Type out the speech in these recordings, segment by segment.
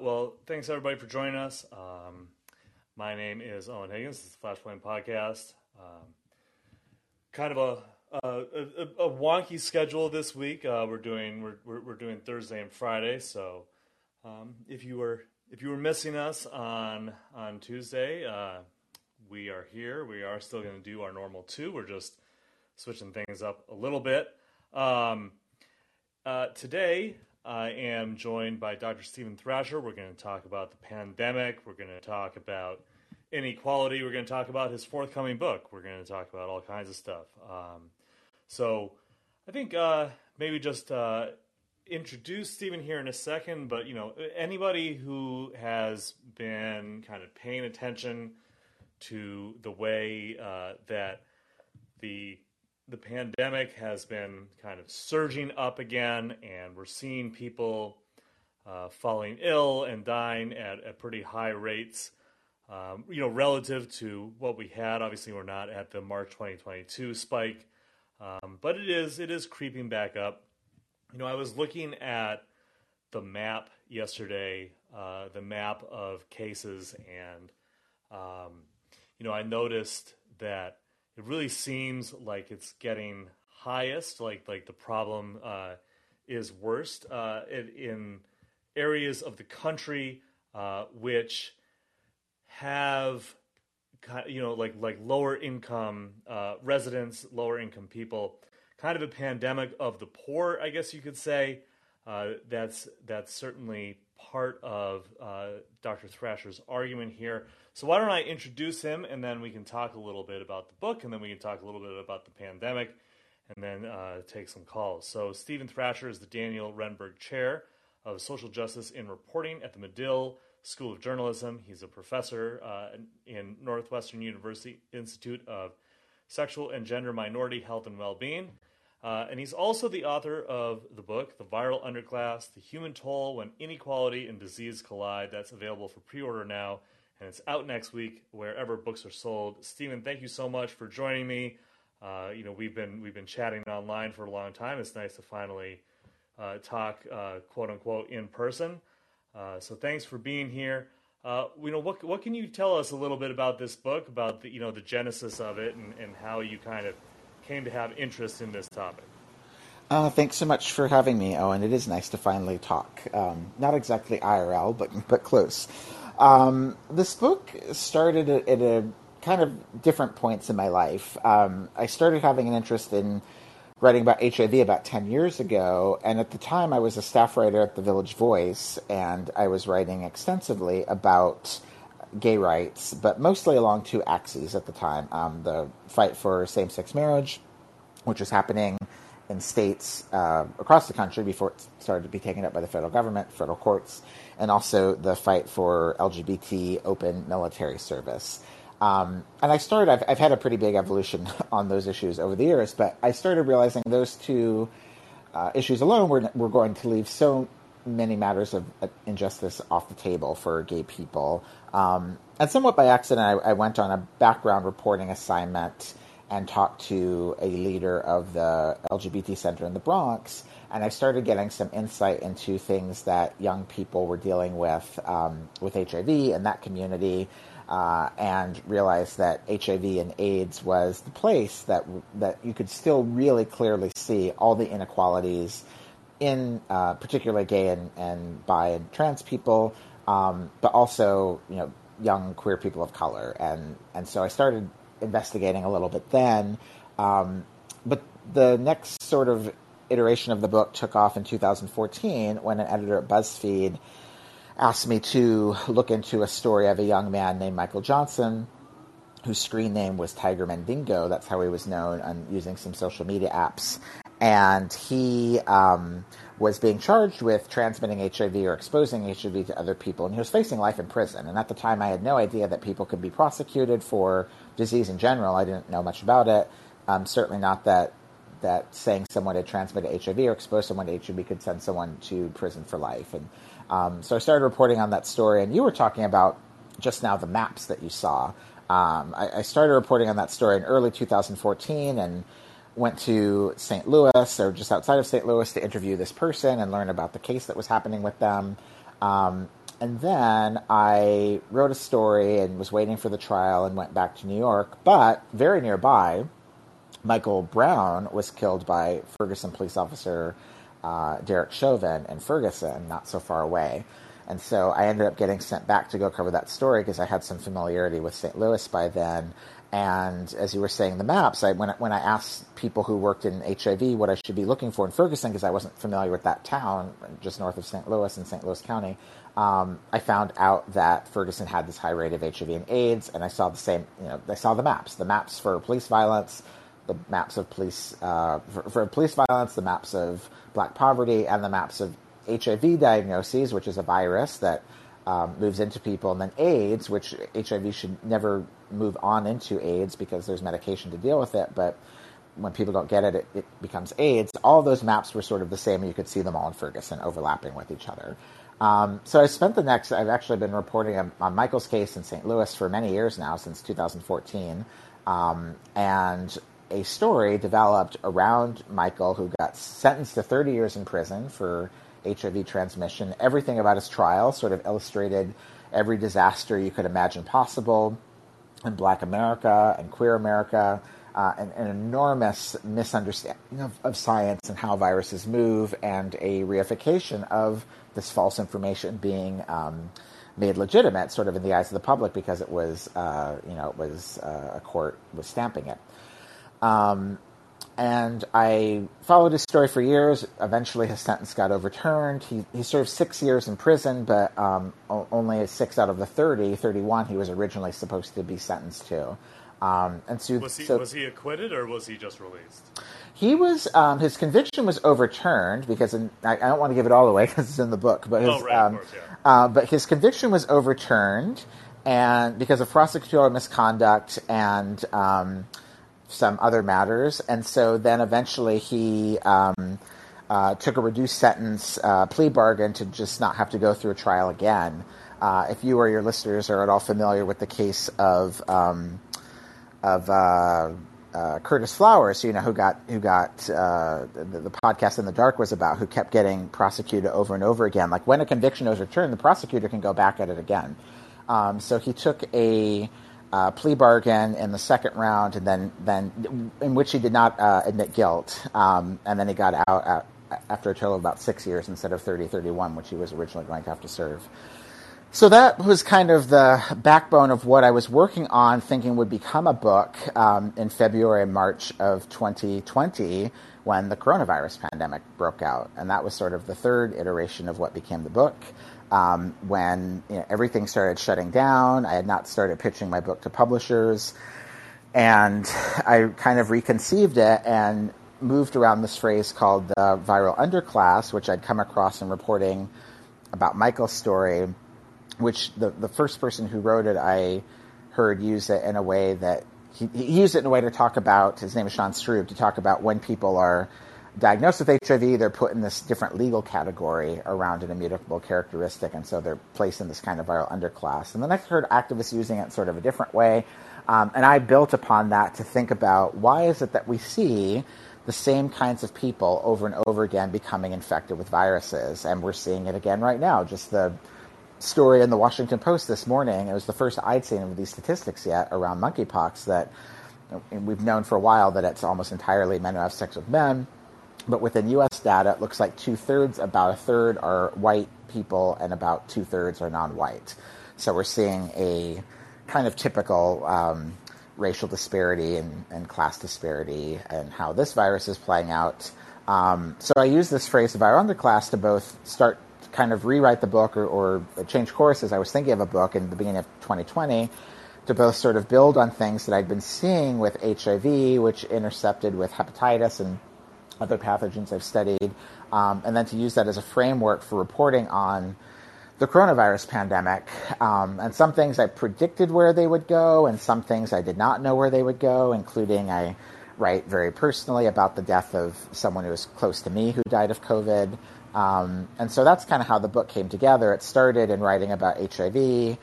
well, thanks everybody for joining us. Um, my name is Owen Higgins. This is the Flashpoint Podcast. Um, kind of a, a, a, a, wonky schedule this week. Uh, we're doing we're, we're, doing Thursday and Friday. So um, if you were if you were missing us on on Tuesday, uh, we are here. We are still going to do our normal two. We're just switching things up a little bit. Um, uh, today, I am joined by Dr. Steven Thrasher. We're going to talk about the pandemic. We're going to talk about inequality. We're going to talk about his forthcoming book. We're going to talk about all kinds of stuff. Um, so I think uh, maybe just uh, introduce Steven here in a second, but you know anybody who has been kind of paying attention to the way uh, that the the pandemic has been kind of surging up again, and we're seeing people uh, falling ill and dying at, at pretty high rates. Um, you know, relative to what we had. Obviously, we're not at the March 2022 spike, um, but it is it is creeping back up. You know, I was looking at the map yesterday, uh, the map of cases, and um, you know, I noticed that it really seems like it's getting highest, like like the problem uh, is worst uh, in areas of the country uh, which have you know like like lower income uh, residents, lower income people, kind of a pandemic of the poor, I guess you could say. Uh, that's that's certainly part of uh, Dr. Thrasher's argument here. So why don't I introduce him, and then we can talk a little bit about the book, and then we can talk a little bit about the pandemic, and then uh, take some calls. So Steven Thrasher is the Daniel Renberg Chair of Social Justice in Reporting at the Medill School of Journalism. He's a professor uh, in Northwestern University Institute of Sexual and Gender Minority Health and Well-Being. Uh, and he's also the author of the book, The Viral Underclass The Human Toll When Inequality and Disease Collide. That's available for pre order now, and it's out next week wherever books are sold. Steven, thank you so much for joining me. Uh, you know, we've been, we've been chatting online for a long time. It's nice to finally uh, talk, uh, quote unquote, in person. Uh, so thanks for being here. Uh, you know, what, what can you tell us a little bit about this book, about the, you know, the genesis of it, and, and how you kind of came to have interest in this topic. Uh, thanks so much for having me, Owen. It is nice to finally talk. Um, not exactly IRL, but but close. Um, this book started at, at, a kind of different points in my life. Um, I started having an interest in writing about HIV about 10 years ago, and at the time I was a staff writer at the Village Voice, and I was writing extensively about gay rights, but mostly along two axes at the time um, the fight for same sex marriage, which was happening in states uh, across the country before it started to be taken up by the federal government, federal courts, and also the fight for LGBT open military service. Um, and I started, I've, I've, had a pretty big evolution on those issues over the years, but I started realizing those two uh, issues alone were, were going to leave so many matters of uh, injustice off the table for gay people. Um, and somewhat by accident, I, I, went on a background reporting assignment and talked to a leader of the LGBT center in the Bronx. And I started getting some insight into things that young people were dealing with um, with HIV in that community, uh, and realized that HIV and AIDS was the place that that you could still really clearly see all the inequalities in uh, particularly gay and, and bi and trans people, um, but also you know young queer people of color, and and so I started investigating a little bit then. Um, but the next sort of iteration of the book took off in 2014 when an editor at BuzzFeed asked me to look into a story of a young man named Michael Johnson whose screen name was Tiger Mandingo. That's how he was known on using some social media apps and he um, was being charged with transmitting HIV or exposing HIV to other people, and he was facing life in prison. And at the time, I had no idea that people could be prosecuted for disease in general. I didn't know much about it. Um, certainly not that that saying someone had transmitted HIV or exposed someone to HIV could send someone to prison for life. And um, so I started reporting on that story. And you were talking about just now the maps that you saw. Um, I, I started reporting on that story in early 2014, and went to St. Louis or just outside of St. Louis to interview this person and learn about the case that was happening with them. Um, and then I wrote a story and was waiting for the trial and went back to New York. But very nearby, Michael Brown was killed by Ferguson police officer uh, Derek Chauvin in Ferguson, not so far away. And so I ended up getting sent back to go cover that story because I had some familiarity with St. Louis by then. And as you were saying, the maps, I, when, when I asked people who worked in HIV what I should be looking for in Ferguson, because I wasn't familiar with that town just north of St. Louis in St. Louis County, um, I found out that Ferguson had this high rate of HIV and AIDS, and I saw the same, you know, I saw the maps, the maps for police violence, the maps of police, uh, for, for police violence, the maps of black poverty, and the maps of HIV diagnoses, which is a virus that um, moves into people, and then AIDS, which HIV should never move on into AIDS because there's medication to deal with it, but when people don't get it, it, it becomes AIDS. All those maps were sort of the same, and you could see them all in Ferguson overlapping with each other. Um, so I spent the next, I've actually been reporting on, on, Michael's case in St. Louis for many years now, since 2014. Um, and a story developed around Michael, who got sentenced to 30 years in prison for HIV transmission. Everything about his trial sort of illustrated every disaster you could imagine possible in Black America and queer America, uh, an, an, enormous misunderstanding of, of, science and how viruses move, and a reification of this false information being um, made legitimate, sort of in the eyes of the public, because it was, uh, you know, it was uh, a court was stamping it. Um, and I followed his story for years. Eventually, his sentence got overturned. He, he served six years in prison, but um, only six out of the 30, 31 he was originally supposed to be sentenced to. Um, and so was he so, was he acquitted or was he just released? He was um, his conviction was overturned because in, I, I, don't want to give it all away because it's in the book, but his, oh, right, um, course, yeah. uh, but his conviction was overturned and because of prosecutorial misconduct and um, some other matters, and so then eventually he. Um, uh, took a reduced sentence uh, plea bargain to just not have to go through a trial again. Uh, if you or your listeners are at all familiar with the case of um, of uh, uh, Curtis Flowers, you know, who got who got uh, the, the, podcast in the dark was about, who kept getting prosecuted over and over again. Like when a conviction is returned, the prosecutor can go back at it again. Um, so he took a uh, plea bargain in the second round, and then then in which he did not uh, admit guilt, um, and then he got out at, after a total of about six years instead of 30, 31, which he was originally going to have to serve. So that was kind of the backbone of what I was working on, thinking would become a book um, in February and March of 2020 when the coronavirus pandemic broke out. And that was sort of the third iteration of what became the book. Um, when you know, everything started shutting down, I had not started pitching my book to publishers. And I kind of reconceived it and moved around this phrase called the viral underclass, which I'd come across in reporting about Michael's story which the, the first person who wrote it I heard use it in a way that he, he used it in a way to talk about, his name is Sean Strub, to talk about when people are diagnosed with HIV, they're put in this different legal category around an immutable characteristic, and so they're placed in this kind of viral underclass. And then I heard activists using it sort of a different way, um, and I built upon that to think about why is it that we see the same kinds of people over and over again becoming infected with viruses, and we're seeing it again right now. Just the story in the Washington Post this morning. It was the first I'd seen of these statistics yet around monkeypox that we've known for a while that it's almost entirely men who have sex with men. But within U.S. data, it looks like two thirds, about a third are white people, and about two thirds are non white. So we're seeing a kind of typical um, racial disparity and, and, class disparity and how this virus is playing out. Um, so I use this phrase of our underclass to both start kind of rewrite the book or, or change courses, I was thinking of a book in the beginning of 2020 to both sort of build on things that I'd been seeing with HIV, which intercepted with hepatitis and other pathogens I've studied, um, and then to use that as a framework for reporting on the coronavirus pandemic. Um, and some things I predicted where they would go, and some things I did not know where they would go, including I write very personally about the death of someone who was close to me who died of COVID. Um, and so that's kind of how the book came together. It started in writing about HIV,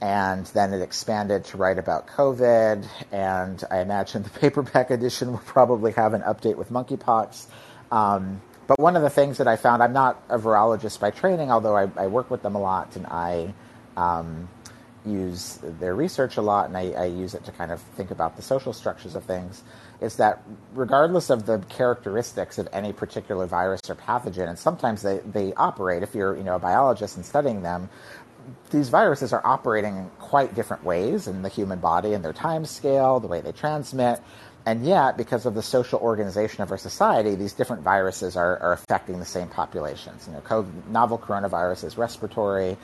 and then it expanded to write about COVID. And I imagine the paperback edition will probably have an update with monkeypox. Um, but one of the things that I found, I'm not a virologist by training, although I, I work with them a lot and I um, use their research a lot and I, I, use it to kind of think about the social structures of things, is that regardless of the characteristics of any particular virus or pathogen, and sometimes they, they operate, if you're you know, a biologist and studying them, these viruses are operating in quite different ways in the human body and their time scale, the way they transmit. And yet, because of the social organization of our society, these different viruses are, are affecting the same populations. You know, COVID, novel coronavirus is respiratory.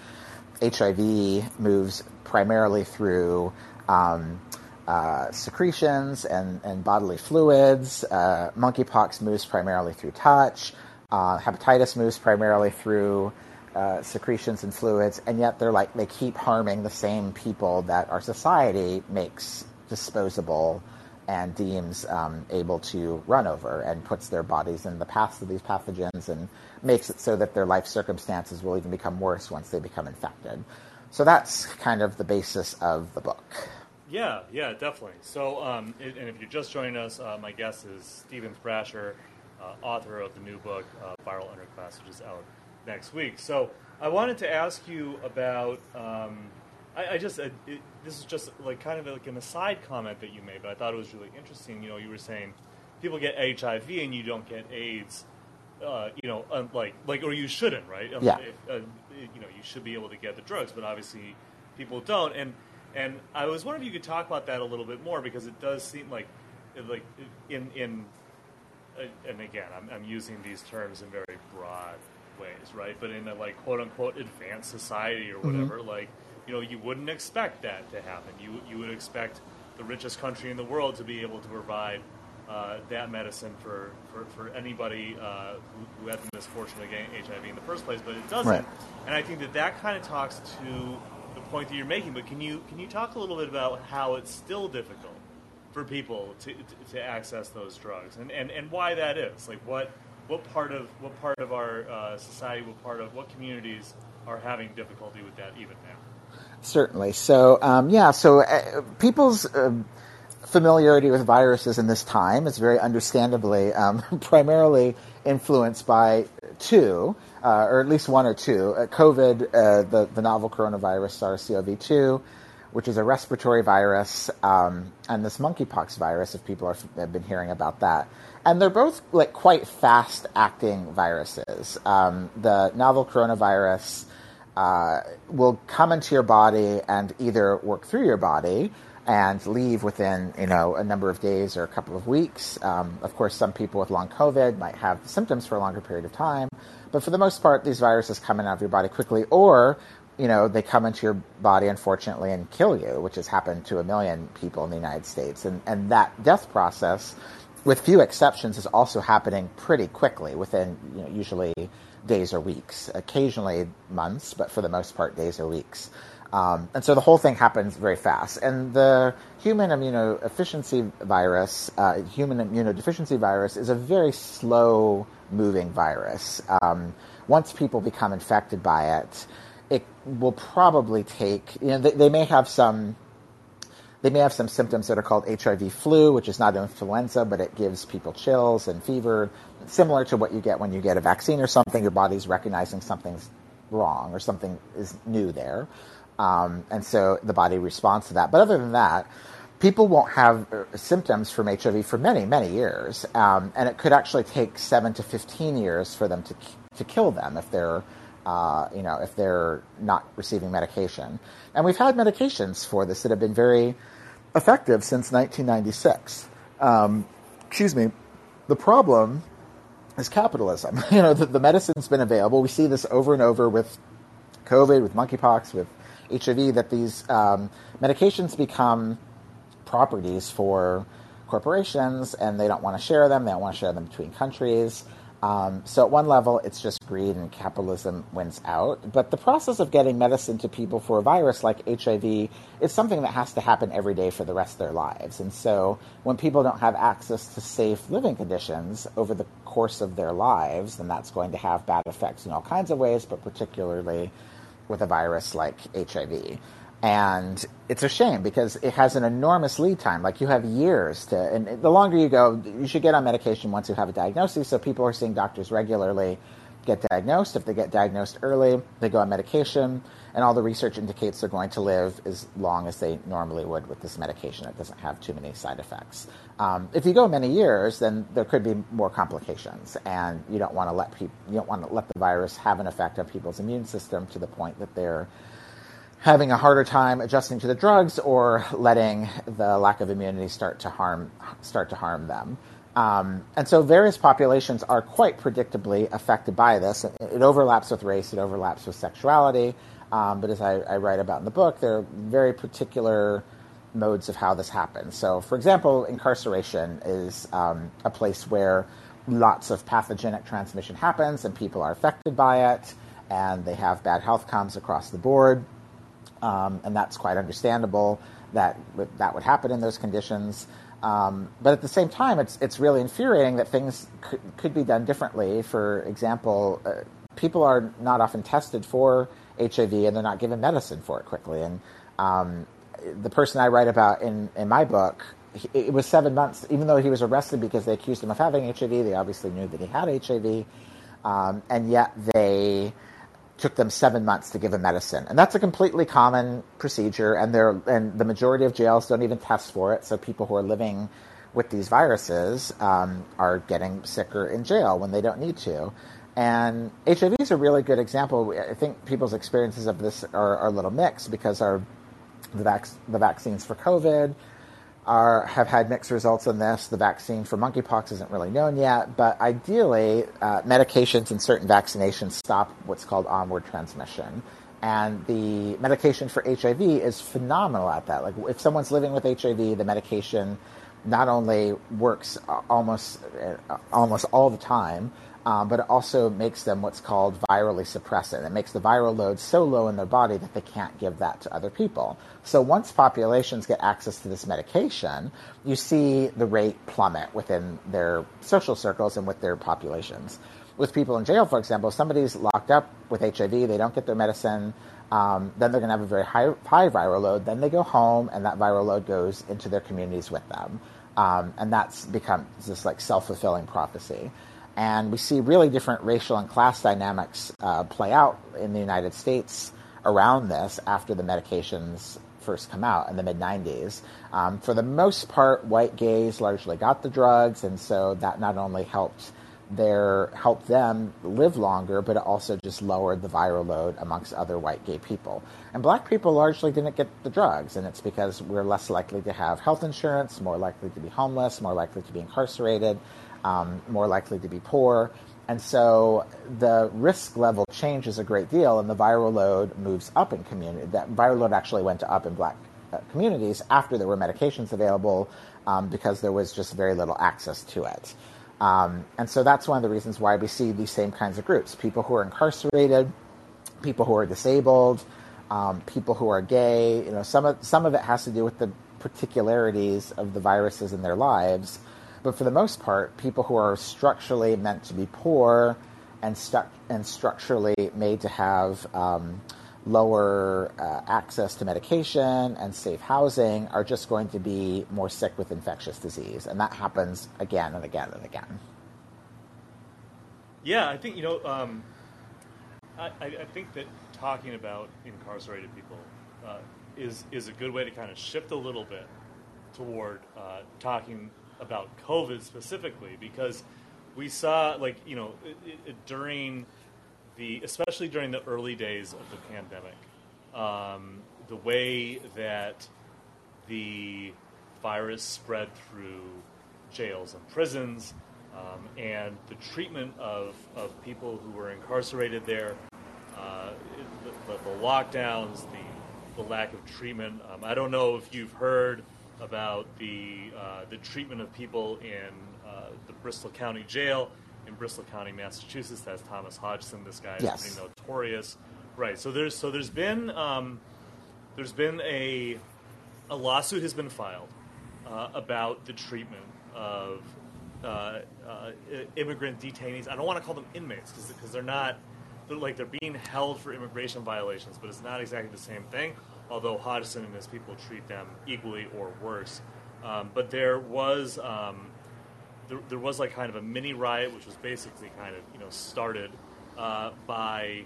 HIV moves primarily through um, uh, secretions and, and bodily fluids. Uh, monkeypox moves primarily through touch. Uh, hepatitis moves primarily through uh, secretions and fluids, and yet they're like they keep harming the same people that our society makes disposable and deems um, able to run over and puts their bodies in the paths of these pathogens and makes it so that their life circumstances will even become worse once they become infected. So that's kind of the basis of the book. Yeah, yeah, definitely. So, um, and if you're just joining us, uh, my guest is Steven Thrasher, uh, author of the new book, uh, Viral Underclass, which is out next week. So, I wanted to ask you about. Um, I, I, just it, this is just like kind of like an aside comment that you made, but I thought it was really interesting. You know, you were saying people get HIV and you don't get AIDS. Uh, you know, um, like like or you shouldn't, right? Um, yeah. If, uh, you know, you should be able to get the drugs, but obviously people don't. And and I was wondering if you could talk about that a little bit more because it does seem like like in in uh, and again, I'm, I'm using these terms in very broad ways, right? But in a like quote unquote advanced society or mm-hmm. whatever, mm-hmm. like you know, you wouldn't expect that to happen. You you would expect the richest country in the world to be able to provide uh, that medicine for, for, for anybody uh, who, who, had the misfortune of getting HIV in the first place, but it doesn't. Right. And I think that that kind of talks to the point that you're making. But can you can you talk a little bit about how it's still difficult for people to, to, to access those drugs and, and, and why that is? Like what what part of what part of our uh, society, what part of what communities are having difficulty with that even now? Certainly. So, um, yeah, so uh, people's uh, familiarity with viruses in this time is very understandably um, primarily influenced by two, uh, or at least one or two. Uh, COVID, uh, the, the novel coronavirus SARS-CoV-2, which is a respiratory virus, um, and this monkeypox virus, if people are, have been hearing about that. And they're both like quite fast-acting viruses. Um, the novel coronavirus uh, will come into your body and either work through your body and leave within you know a number of days or a couple of weeks. Um, of course, some people with long COVID might have symptoms for a longer period of time, but for the most part, these viruses come in out of your body quickly, or you know they come into your body unfortunately and kill you, which has happened to a million people in the United States, and and that death process. With few exceptions, is also happening pretty quickly within you know, usually days or weeks, occasionally months, but for the most part, days or weeks. Um, and so the whole thing happens very fast. And the human immunodeficiency virus, uh, human immunodeficiency virus, is a very slow moving virus. Um, once people become infected by it, it will probably take, you know, they, they may have some they may have some symptoms that are called HIV flu, which is not influenza, but it gives people chills and fever, similar to what you get when you get a vaccine or something. Your body's recognizing something's wrong or something is new there. Um, and so the body responds to that. But other than that, people won't have uh, symptoms from HIV for many, many years. Um, and it could actually take seven to 15 years for them to, to kill them if they're uh, you know, if they're not receiving medication. And we've had medications for this that have been very effective since 1996. Um, excuse me. The problem is capitalism. You know, the, the, medicine's been available. We see this over and over with COVID, with monkeypox, with HIV, that these um, medications become properties for corporations and they don't want to share them. They don't want to share them between countries. Um, so at one level, it's just greed and capitalism wins out. But the process of getting medicine to people for a virus like HIV is something that has to happen every day for the rest of their lives. And so when people don't have access to safe living conditions over the course of their lives, then that's going to have bad effects in all kinds of ways, but particularly with a virus like HIV. And it's a shame because it has an enormous lead time. Like you have years to, and the longer you go, you should get on medication once you have a diagnosis. So people are seeing doctors regularly get diagnosed. If they get diagnosed early, they go on medication, and all the research indicates they're going to live as long as they normally would with this medication. It doesn't have too many side effects. Um, if you go many years, then there could be more complications, and you don't want to let people you don't want to let the virus have an effect on people's immune system to the point that they're having a harder time adjusting to the drugs or letting the lack of immunity start to harm start to harm them. Um, and so various populations are quite predictably affected by this. It overlaps with race, it overlaps with sexuality. Um, but as I, I, write about in the book, there are very particular modes of how this happens. So, for example, incarceration is um, a place where lots of pathogenic transmission happens and people are affected by it and they have bad health comes across the board. Um, and that's quite understandable that that would happen in those conditions. Um, but at the same time, it's it's really infuriating that things could, could be done differently. For example, uh, people are not often tested for HIV and they're not given medicine for it quickly. And um, the person I write about in, in my book, it was seven months, even though he was arrested because they accused him of having HIV. They obviously knew that he had HIV, um, and yet they took them seven months to give a medicine, and that's a completely common procedure. And they and the majority of jails don't even test for it. So people who are living with these viruses um, are getting sicker in jail when they don't need to. And HIV is a really good example. I think people's experiences of this are, are a little mixed because our the, vac- the vaccines for COVID are have had mixed results on this. The vaccine for monkeypox isn't really known yet, but ideally, uh, medications and certain vaccinations stop what's called onward transmission. And the medication for HIV is phenomenal at that. Like, if someone's living with HIV, the medication not only works almost uh, almost all the time, um, but it also makes them what's called virally suppressant. It makes the viral load so low in their body that they can't give that to other people. So once populations get access to this medication, you see the rate plummet within their social circles and with their populations. With people in jail, for example, if somebody's locked up with HIV, they don't get their medicine, um, then they're going to have a very high, high viral load. Then they go home, and that viral load goes into their communities with them. Um, and that's become this like self fulfilling prophecy. And we see really different racial and class dynamics uh, play out in the United States around this after the medications first come out in the mid 90s. Um, for the most part, white gays largely got the drugs, and so that not only helped their helped them live longer, but it also just lowered the viral load amongst other white gay people. And black people largely didn't get the drugs, and it's because we're less likely to have health insurance, more likely to be homeless, more likely to be incarcerated, um, more likely to be poor. And so the risk level changes a great deal, and the viral load moves up in community. That viral load actually went up in black uh, communities after there were medications available um, because there was just very little access to it. Um, and so that's one of the reasons why we see these same kinds of groups people who are incarcerated, people who are disabled, um, people who are gay. You know, some of, some of it has to do with the particularities of the viruses in their lives. But for the most part, people who are structurally meant to be poor and, stu- and structurally made to have um, lower uh, access to medication and safe housing are just going to be more sick with infectious disease. And that happens again and again and again. Yeah, I think, you know, um, I, I, think that talking about incarcerated people uh, is, is a good way to kind of shift a little bit toward uh, talking about COVID specifically because we saw, like, you know, it, it, during the, especially during the early days of the pandemic, um, the way that the virus spread through jails and prisons, um, and the treatment of, of people who were incarcerated there, uh, the, the, the, lockdowns, the, the lack of treatment. Um, I don't know if you've heard about the uh, the treatment of people in uh, the Bristol County Jail in Bristol County, Massachusetts. That's Thomas Hodgson. This guy is yes. pretty notorious, right? So there's so there's been um, there's been a a lawsuit has been filed uh, about the treatment of uh, uh, immigrant detainees. I don't want to call them inmates because they're not they're like they're being held for immigration violations, but it's not exactly the same thing. Although Hodgson and his people treat them equally or worse. Um, but there was um, there, there, was like kind of a mini riot, which was basically kind of you know started uh, by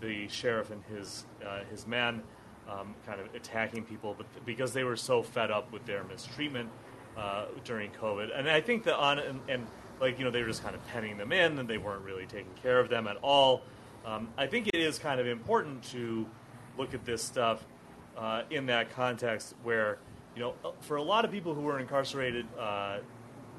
the sheriff and his uh, his men, um, kind of attacking people, but because they were so fed up with their mistreatment uh, during COVID, and I think that on and, and, like you know they were just kind of penning them in, and they weren't really taking care of them at all. Um, I think it is kind of important to look at this stuff uh, in that context where you know, for a lot of people who were incarcerated uh,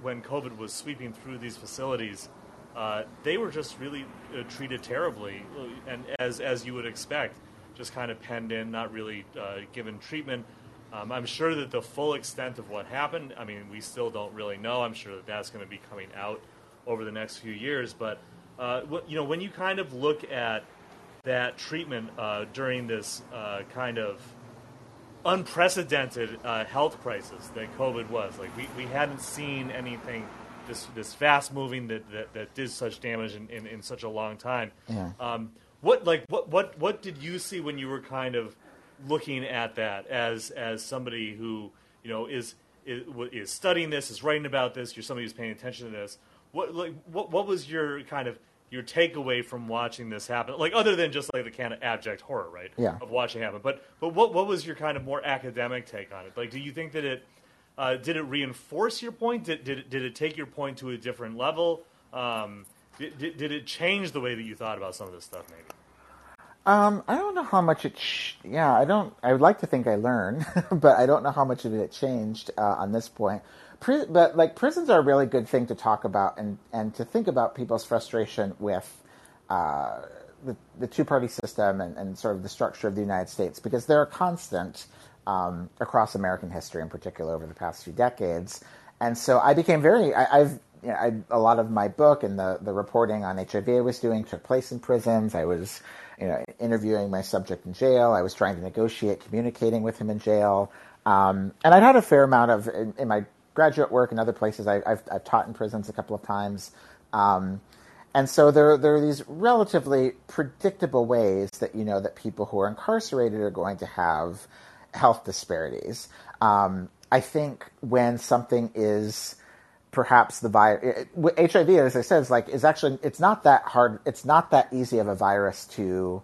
when COVID was sweeping through these facilities, uh, they were just really uh, treated terribly, uh, and as as you would expect, just kind of penned in, not really uh, given treatment. Um, I'm sure that the full extent of what happened, I mean, we still don't really know. I'm sure that that's going to be coming out over the next few years. But uh, you know, when you kind of look at that treatment during this kind of unprecedented uh, health crisis that COVID was. Like we, we hadn't seen anything this this fast moving that, that, that did such damage in, in, in such a long time. Yeah. Um, what like what, what what did you see when you were kind of looking at that as as somebody who you know is is, is studying this, is writing about this? You're somebody who's paying attention to this. What like what what was your kind of your takeaway from watching this happen? Like other than just like the kind of abject horror, right? Yeah. Of watching it happen. But but what what was your kind of more academic take on it? Like, do you think that it uh, did it reinforce your point? Did did it, did it take your point to a different level? Um, did, did, did it change the way that you thought about some of this stuff? Maybe. Um, I don't know how much it. Sh- yeah, I don't. I would like to think I learned, but I don't know how much of it changed uh, on this point but like prisons are a really good thing to talk about and and to think about people's frustration with uh, the, the two party system and, and sort of the structure of the United States because they're a constant um, across American history, in particular over the past few decades. And so I became very I, have you know, I, a lot of my book and the the reporting on HIV I was doing took place in prisons. I was you know interviewing my subject in jail. I was trying to negotiate communicating with him in jail. Um, and I'd had a fair amount of in, in my graduate work and other places. I, have I've taught in prisons a couple of times. Um, and so there, there are these relatively predictable ways that you know that people who are incarcerated are going to have health disparities. Um, I think when something is perhaps the virus, HIV, as I said, is like is actually it's not that hard. It's not that easy of a virus to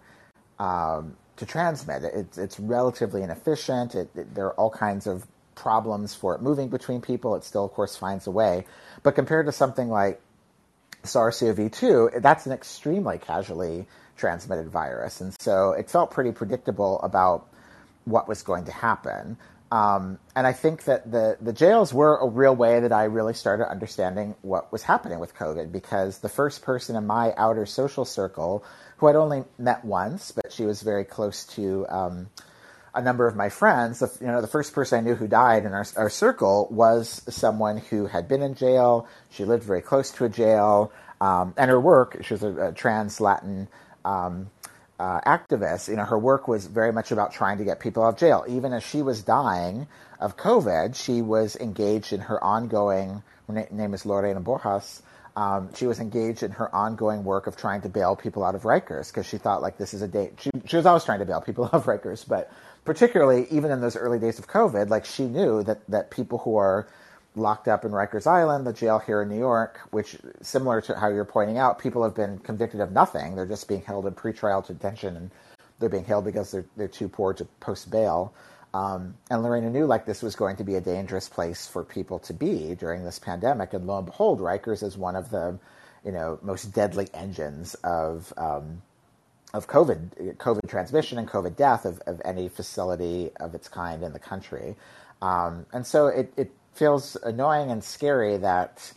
um, to transmit. It's it's relatively inefficient. It, it, there are all kinds of problems for it moving between people. It still, of course, finds a way. But compared to something like SARS-CoV-2, that's an extremely casually transmitted virus, and so it felt pretty predictable about what was going to happen. Um, and I think that the, the jails were a real way that I really started understanding what was happening with COVID because the first person in my outer social circle, who I'd only met once, but she was very close to um, a number of my friends, you know, the first person I knew who died in our, our circle was someone who had been in jail. She lived very close to a jail, um, and her work. She was a, a trans Latin um, uh, activist. You know, her work was very much about trying to get people out of jail. Even as she was dying of COVID, she was engaged in her ongoing. Her name is Lorena Borjas. Um, she was engaged in her ongoing work of trying to bail people out of Rikers because she thought like this is a date. She, she was always trying to bail people out of Rikers, but particularly even in those early days of COVID, like she knew that, that people who are locked up in Rikers Island, the jail here in New York, which similar to how you're pointing out, people have been convicted of nothing. They're just being held in pretrial detention and they're being held because they're, they're too poor to post bail. Um, and Lorena knew like this was going to be a dangerous place for people to be during this pandemic. And lo and behold, Rikers is one of the, you know, most deadly engines of, um, of COVID, COVID transmission and COVID death of, of any facility of its kind in the country. Um, and so it, it feels annoying and scary that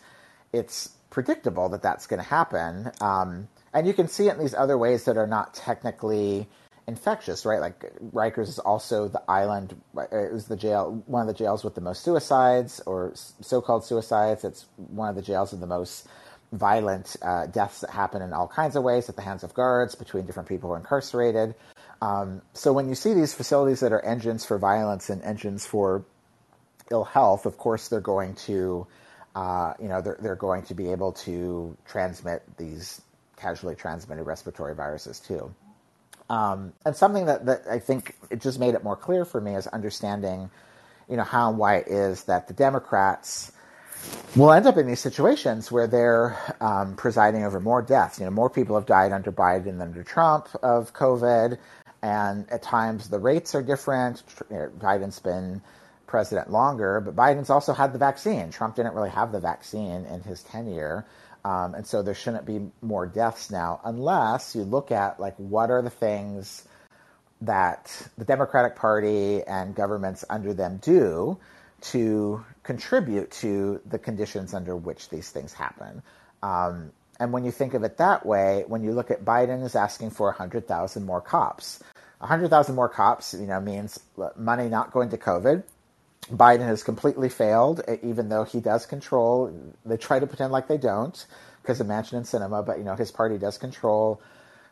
it's predictable that that's going to happen. Um, and you can see it in these other ways that are not technically infectious, right? Like Rikers is also the island. It was the jail, one of the jails with the most suicides or so-called suicides. It's one of the jails with the most violent uh, deaths that happen in all kinds of ways at the hands of guards between different people who are incarcerated. Um, so when you see these facilities that are engines for violence and engines for ill health, of course they're going to, uh, you know, they're, they're going to be able to transmit these casually transmitted respiratory viruses too. Um, and something that, that I think it just made it more clear for me is understanding, you know, how and why it is that the Democrats will end up in these situations where they're um, presiding over more deaths. You know, more people have died under Biden than under Trump of COVID, and at times the rates are different. You know, Biden's been president longer, but Biden's also had the vaccine. Trump didn't really have the vaccine in his tenure. Um, and so there shouldn't be more deaths now, unless you look at like what are the things that the Democratic Party and governments under them do to contribute to the conditions under which these things happen. Um, and when you think of it that way, when you look at Biden is asking for 100,000 more cops. 100,000 more cops, you know, means money not going to COVID. Biden has completely failed, even though he does control. They try to pretend like they don't because of Manchin and Sinema, but you know his party does control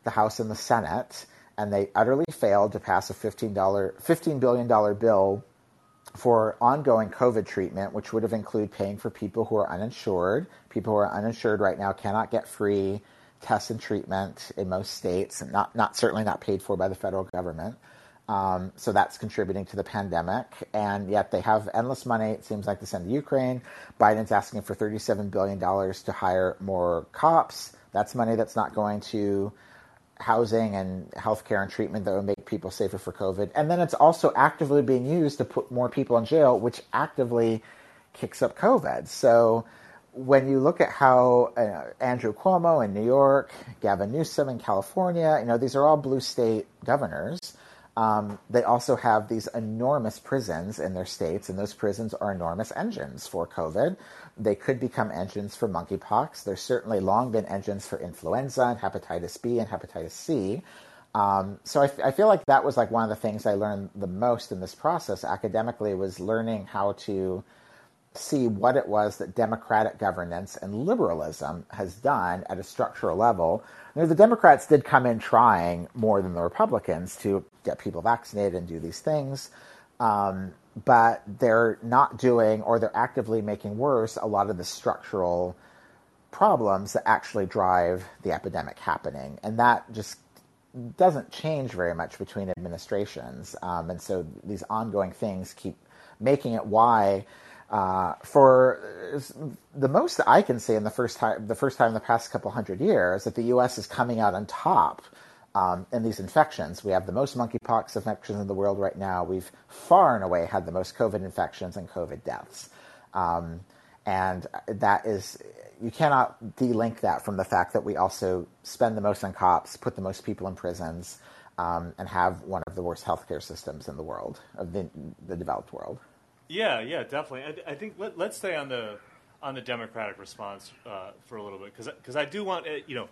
the House and the Senate, and they utterly failed to pass a fifteen dollar, fifteen billion dollar bill for ongoing COVID treatment, which would have included paying for people who are uninsured. People who are uninsured right now cannot get free tests and treatment in most states, and not, not certainly not paid for by the federal government. Um, so that's contributing to the pandemic. And yet they have endless money, it seems like, to send to Ukraine. Biden's asking for $37 billion to hire more cops. That's money that's not going to housing and healthcare and treatment that would make people safer for COVID. And then it's also actively being used to put more people in jail, which actively kicks up COVID. So when you look at how uh, Andrew Cuomo in New York, Gavin Newsom in California, you know, these are all blue state governors. Um, they also have these enormous prisons in their states, and those prisons are enormous engines for COVID. They could become engines for monkeypox. There's certainly long been engines for influenza and hepatitis B and hepatitis C. Um, so I, f- I feel like that was like one of the things I learned the most in this process academically was learning how to see what it was that democratic governance and liberalism has done at a structural level. You know, the Democrats did come in trying more than the Republicans to get people vaccinated and do these things. Um, but they're not doing or they're actively making worse a lot of the structural problems that actually drive the epidemic happening. And that just doesn't change very much between administrations. Um, and so these ongoing things keep making it why. Uh, for the most I can say in the first time, the first time in the past couple hundred years, that the U.S. is coming out on top um, in these infections. We have the most monkeypox infections in the world right now. We've far and away had the most COVID infections and COVID deaths. Um, and that is, you cannot delink that from the fact that we also spend the most on cops, put the most people in prisons, um, and have one of the worst healthcare systems in the world, of the, the developed world. Yeah, yeah, definitely. I, I think let, us stay on the on the Democratic response uh, for a little bit because because I do want uh, you know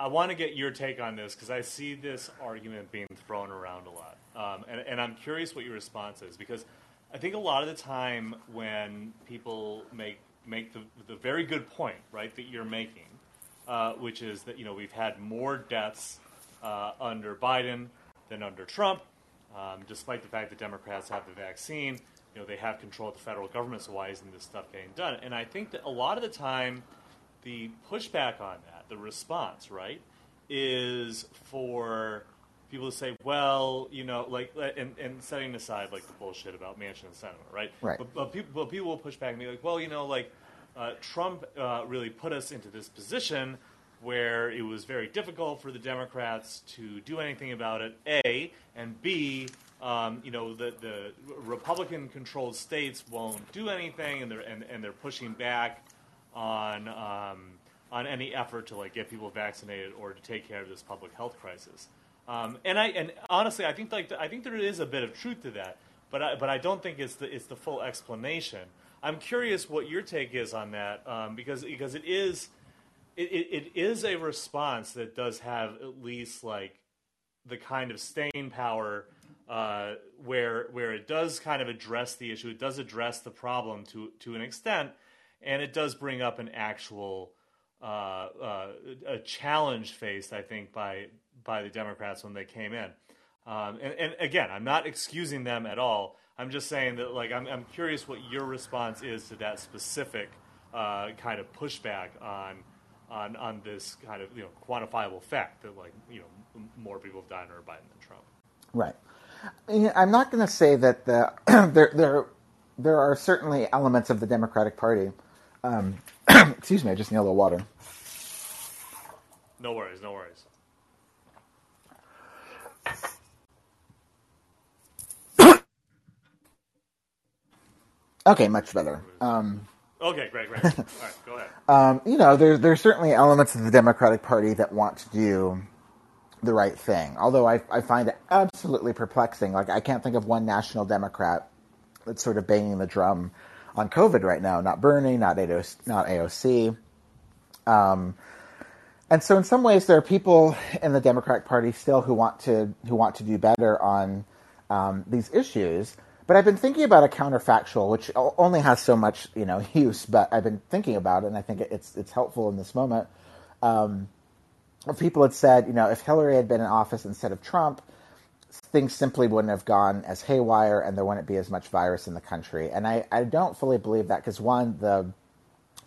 I want to get your take on this because I see this argument being thrown around a lot, um, and, and I'm curious what your response is because I think a lot of the time when people make make the, the very good point, right, that you're making, uh, which is that you know we've had more deaths uh, under Biden than under Trump, um, despite the fact that Democrats have the vaccine. You know they have control of the federal government, so why isn't this stuff getting done? And I think that a lot of the time the pushback on that, the response, right, is for people to say, well, you know, like, and, and setting aside like the bullshit about Manchin and Sinema, right? Right. But, but, people, but people will push back and be like, well, you know, like uh, Trump uh, really put us into this position where it was very difficult for the Democrats to do anything about it. A and B, um, you know, the, the Republican-controlled states won't do anything, and they're and, and they're pushing back on um, on any effort to like get people vaccinated or to take care of this public health crisis. Um, and I and honestly, I think like I think there is a bit of truth to that, but I, but I don't think it's the it's the full explanation. I'm curious what your take is on that um, because because it is it, it, it is a response that does have at least like the kind of staying power uh, where where it does kind of address the issue. It does address the problem to to an extent, and it does bring up an actual uh, uh, a challenge faced, I think, by by the Democrats when they came in. Um, and, and, again, I'm not excusing them at all. I'm just saying that, like, I'm, I'm curious what your response is to that specific uh, kind of pushback on on on this kind of you know quantifiable fact that like you know more people have died under Biden than Trump. Right. I'm not going to say that the there there there are certainly elements of the Democratic Party. Um, excuse me, I just need a little water. No worries, no worries. Okay, much better. Um, okay, great, great. All right, go ahead. Um, you know, there's there's certainly elements of the Democratic Party that want to do the right thing. Although I, I find it absolutely perplexing. Like I can't think of one national Democrat that's sort of banging the drum on COVID right now. Not Bernie, not AOC. Not AOC. Um, and so, in some ways, there are people in the Democratic Party still who want to who want to do better on um, these issues. But I've been thinking about a counterfactual, which only has so much you know use. But I've been thinking about it, and I think it's it's helpful in this moment. Um, people had said, you know, if Hillary had been in office instead of Trump, things simply wouldn't have gone as haywire, and there wouldn't be as much virus in the country. And I, I don't fully believe that because one, the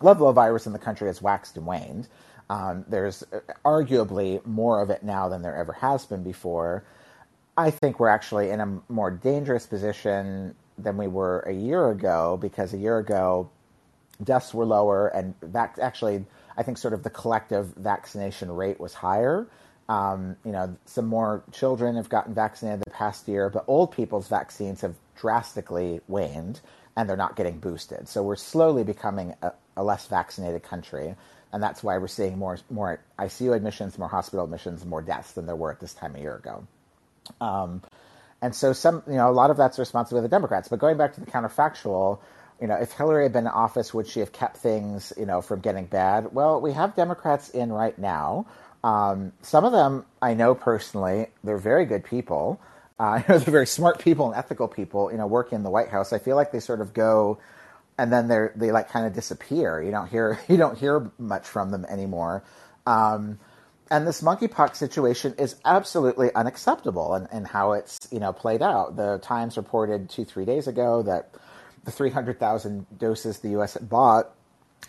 level of virus in the country has waxed and waned. Um, there's arguably more of it now than there ever has been before. I think we're actually in a more dangerous position than we were a year ago because a year ago deaths were lower and that actually I think sort of the collective vaccination rate was higher. Um, you know, some more children have gotten vaccinated the past year, but old people's vaccines have drastically waned and they're not getting boosted. So we're slowly becoming a, a less vaccinated country, and that's why we're seeing more more ICU admissions, more hospital admissions, more deaths than there were at this time a year ago. Um, and so some, you know, a lot of that's responsibility of the Democrats. But going back to the counterfactual, you know, if Hillary had been in office, would she have kept things, you know, from getting bad? Well, we have Democrats in right now. Um, some of them I know personally; they're very good people. Uh, they're very smart people and ethical people. You know, working in the White House. I feel like they sort of go, and then they they like kind of disappear. You don't hear you don't hear much from them anymore. Um, and this monkeypox situation is absolutely unacceptable and in, in how it's you know played out. The Times reported two three days ago that the 300,000 doses the U.S. had bought,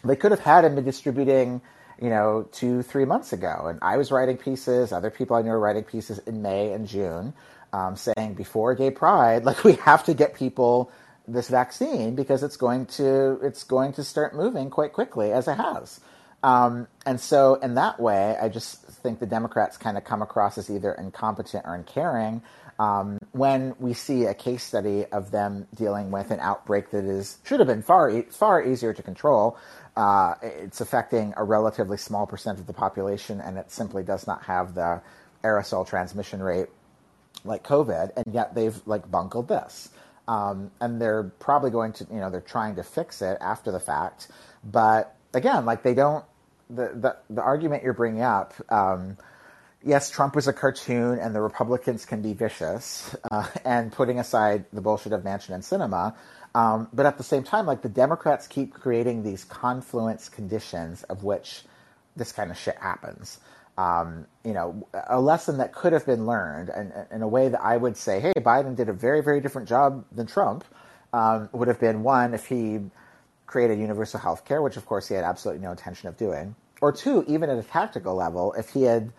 they could have had and been distributing, you know, two three months ago. And I was writing pieces, other people I knew were writing pieces in May and June, um, saying before Gay Pride, like we have to get people this vaccine because it's going to it's going to start moving quite quickly as it has. Um, and so, in that way, I just think the Democrats kind of come across as either incompetent or uncaring um, when we see a case study of them dealing with an outbreak that is should have been far far easier to control. Uh, it's affecting a relatively small percent of the population, and it simply does not have the aerosol transmission rate like COVID, and yet they've like bungled this. Um, and they're probably going to, you know, they're trying to fix it after the fact, but again, like they don't the the, argument you're bringing up. Um, yes, Trump was a cartoon, and the Republicans can be vicious, uh, and putting aside the bullshit of Manchin and Sinema. Um, but at the same time, like the Democrats keep creating these confluence conditions of which this kind of shit happens. Um, you know, a lesson that could have been learned, and in a way that I would say, hey, Biden did a very, very different job than Trump, um, would have been one if he created universal health care, which of course he had absolutely no intention of doing. Or two, even at a tactical level, if he had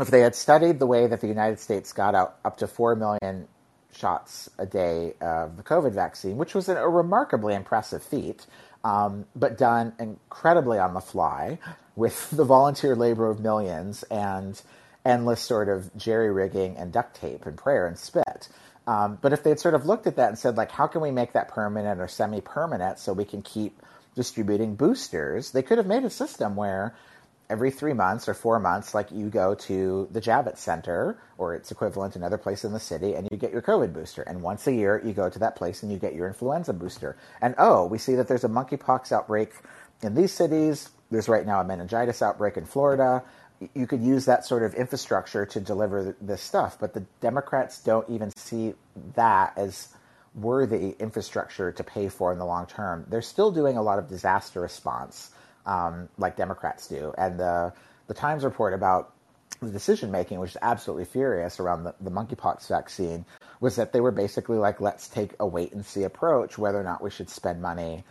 if they had studied the way that the United States got out up to four million shots a day of the COVID vaccine, which was a remarkably impressive feat, um, but done incredibly on the fly with the volunteer labor of millions and endless sort of jerry rigging and duct tape and prayer and spit. Um, but if they'd sort of looked at that and said, like, how can we make that permanent or semi permanent so we can keep distributing boosters, they could have made a system where every three months or four months, like you go to the Javits Center or its equivalent another place in the city and you get your COVID booster. And once a year, you go to that place and you get your influenza booster. And oh, we see that there's a monkeypox outbreak in these cities. There's right now a meningitis outbreak in Florida you could use that sort of infrastructure to deliver this stuff. But the Democrats don't even see that as worthy infrastructure to pay for in the long term. They're still doing a lot of disaster response, um, like Democrats do. And the the Times report about the decision making, which is absolutely furious around the, the monkeypox vaccine, was that they were basically like, let's take a wait and see approach whether or not we should spend money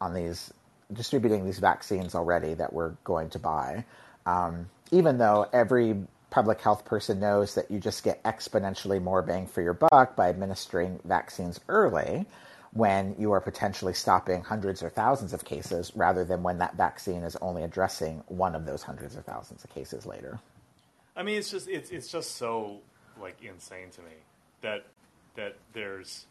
on these distributing these vaccines already that we're going to buy. Um, even though every public health person knows that you just get exponentially more bang for your buck by administering vaccines early when you are potentially stopping hundreds or thousands of cases rather than when that vaccine is only addressing one of those hundreds or thousands of cases later. I mean, it's just it's it's just so like insane to me that that there's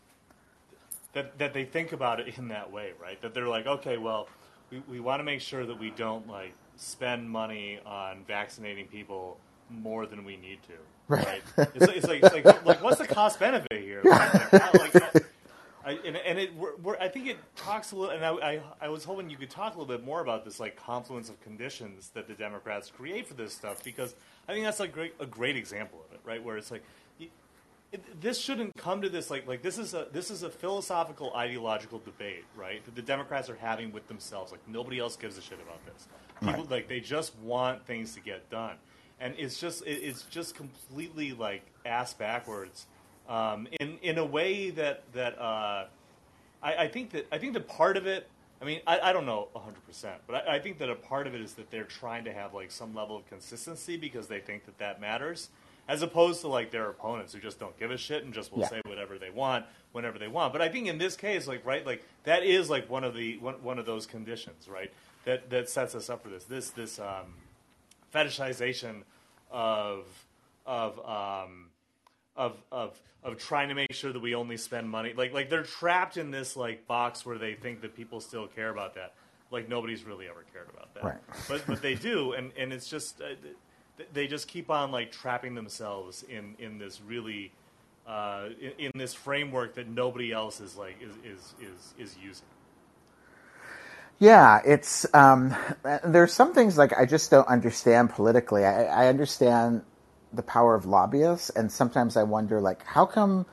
that that they think about it in that way, right? That they're like, okay, well, we, we want to make sure that we don't like spend money on vaccinating people more than we need to, right? right? It's, it's, like, it's like, like, what's the cost benefit here? Like, like, I, and, and it, we're, we're, I think it talks a little, and I, I, I, was hoping you could talk a little bit more about this like confluence of conditions that the Democrats create for this stuff, because I think that's like great, a great example of it, right? Where it's like, it, this shouldn't come to this like like this is a this is a philosophical ideological debate, right? That the Democrats are having with themselves. Like nobody else gives a shit about this. People right. like they just want things to get done, and it's just it, it's just completely like ass backwards um, in in a way that that uh, I, I, think that I think that part of it. I mean, I, I don't know 100%, but I, I, think that a part of it is that they're trying to have like some level of consistency because they think that that matters, as opposed to like their opponents who just don't give a shit and just will yeah. say whatever they want whenever they want. But I think in this case, like right, like that is like one of the one, one of those conditions, right? That that sets us up for this this this um, fetishization of of um, of of of trying to make sure that we only spend money. Like like they're trapped in this like box where they think that people still care about that. Like nobody's really ever cared about that. Right. But but they do, and and it's just uh, they just keep on like trapping themselves in in this really. Uh, in, in, this framework that nobody else is like is is is, is using. Yeah, it's um, there's some things like I just don't understand politically. I, I understand the power of lobbyists, and sometimes I wonder, like, how come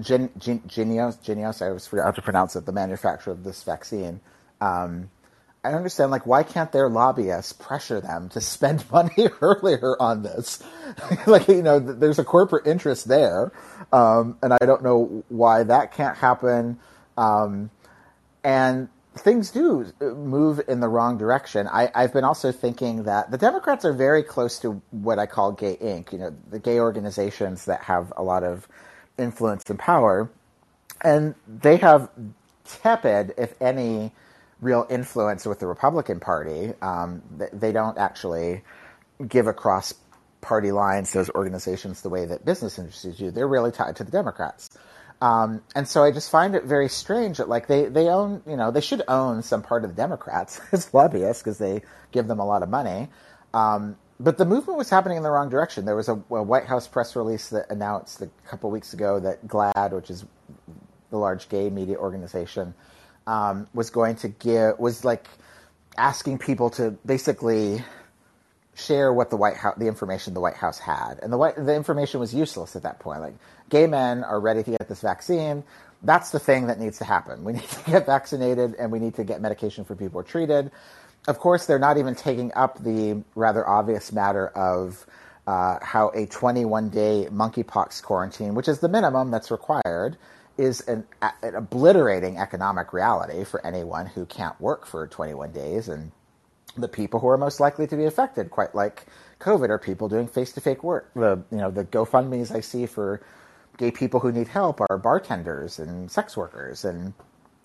Gen, Gen, Jynneos, Jynneos, I always forget how to pronounce it, the manufacturer of this vaccine, um, I understand, like, why can't their lobbyists pressure them to spend money earlier on this? like, you know, there's a corporate interest there, um, and I don't know why that can't happen. Um, and things do move in the wrong direction. I, have been also thinking that the Democrats are very close to what I call Gay Inc., you know, the gay organizations that have a lot of influence and power. And they have tepid, if any, real influence with the Republican Party. Um, they don't actually give across party lines, those organizations, the way that business industries do. They're really tied to the Democrats. Um, and so I just find it very strange that like they, they own, you know, they should own some part of the Democrats as lobbyists because they give them a lot of money. Um, but the movement was happening in the wrong direction. There was a, a White House press release that announced a couple weeks ago that GLAAD, which is the large gay media organization, um, was going to give was like asking people to basically share what the White House, the information the White House had, and the White, the information was useless at that point. Like gay men are ready to get this vaccine. That's the thing that needs to happen. We need to get vaccinated, and we need to get medication for people who are treated. Of course, they're not even taking up the rather obvious matter of uh, how a 21 day monkeypox quarantine, which is the minimum that's required, is an, an obliterating economic reality for anyone who can't work for 21 days and the people who are most likely to be affected, quite like COVID, are people doing face-to-face work. The you know the GoFundmes I see for gay people who need help are bartenders and sex workers and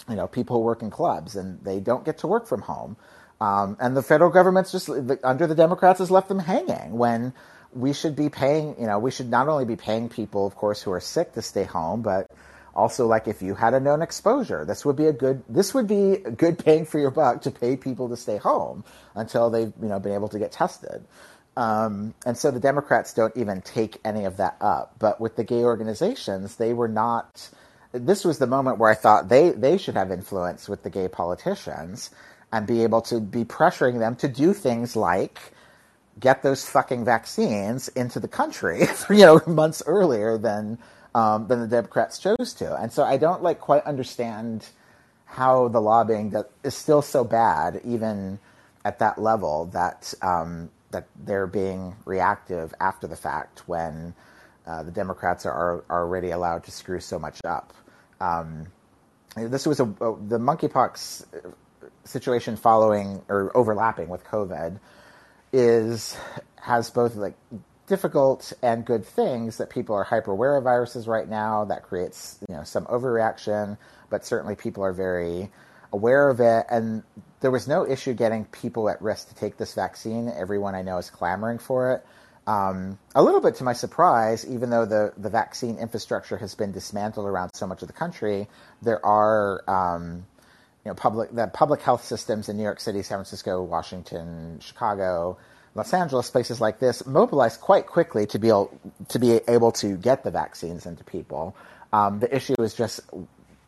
you know people who work in clubs and they don't get to work from home. Um, and the federal government's just under the Democrats has left them hanging when we should be paying. You know, we should not only be paying people, of course, who are sick to stay home, but also like if you had a known exposure this would be a good this would be good paying for your buck to pay people to stay home until they've you know been able to get tested. Um, and so the democrats don't even take any of that up. But with the gay organizations they were not this was the moment where i thought they they should have influence with the gay politicians and be able to be pressuring them to do things like get those fucking vaccines into the country you know months earlier than um, than the Democrats chose to. And so I don't like quite understand how the lobbying that is still so bad, even at that level, that um, that they're being reactive after the fact when uh, the Democrats are, are already allowed to screw so much up. Um, this was a, a the monkeypox situation following or overlapping with COVID is has both like difficult and good things that people are hyper aware of viruses right now. That creates you know some overreaction, but certainly people are very aware of it. And there was no issue getting people at risk to take this vaccine. Everyone I know is clamoring for it. Um, a little bit to my surprise, even though the, the vaccine infrastructure has been dismantled around so much of the country, there are um, you know public the public health systems in New York City, San Francisco, Washington, Chicago, Los Angeles, places like this, mobilized quite quickly to be able, to be able to get the vaccines into people. Um, the issue is just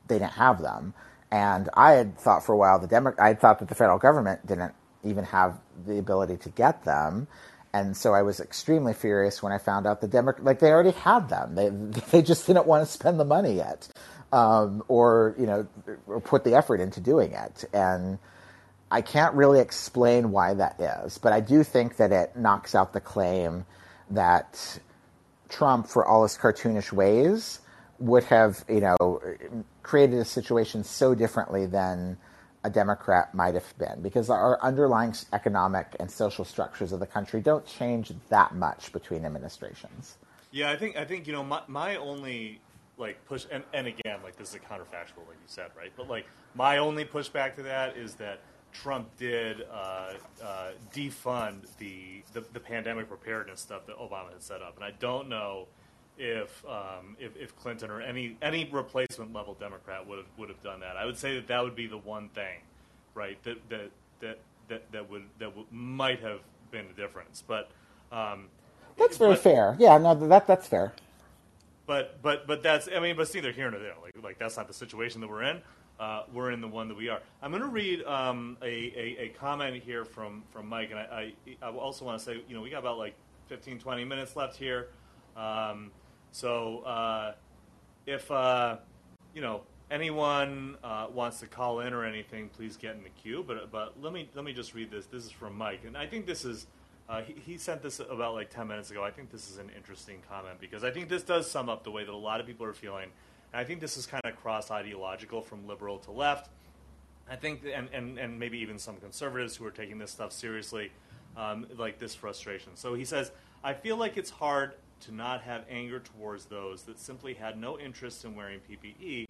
they didn't have them, and I had thought for a while the Demo- I had thought that the federal government didn't even have the ability to get them, and so I was extremely furious when I found out the Democrat like they already had them. They they just didn't want to spend the money yet, um, or you know, or put the effort into doing it, and I can't really explain why that is, but I do think that it knocks out the claim that Trump, for all his cartoonish ways, would have, you know, created a situation so differently than a Democrat might have been, because our underlying economic and social structures of the country don't change that much between administrations. Yeah, I think I think you know my my only like push and, and again like this is a counterfactual like you said right, but like my only pushback to that is that Trump did uh, uh, defund the, the, the pandemic preparedness stuff that Obama had set up, and I don't know if um, if, if, Clinton or any any replacement level Democrat would have would have done that. I would say that that would be the one thing, right? That that that that, that would that would, might have been the difference, but. Um, that's very but, fair. Yeah, no, that that's fair. But but but that's I mean, but it's neither here nor there. Like like that's not the situation that we're in uh, we're in the one that we are. I'm going to read um, a, a, a, comment here from, from Mike, and I, I, I also want to say, you know, we got about like 15, 20 minutes left here. Um, so uh, if, uh, you know, anyone uh, wants to call in or anything, please get in the queue. But, but let, me, let me just read this. This is from Mike, and I think this is. Uh, he, he, sent this about like 10 minutes ago. I think this is an interesting comment because I think this does sum up the way that a lot of people are feeling and I think this is kind of cross ideological from liberal to left. I think, and, and, and maybe even some conservatives who are taking this stuff seriously, um, like this frustration. So he says, I feel like it's hard to not have anger towards those that simply had no interest in wearing PPE,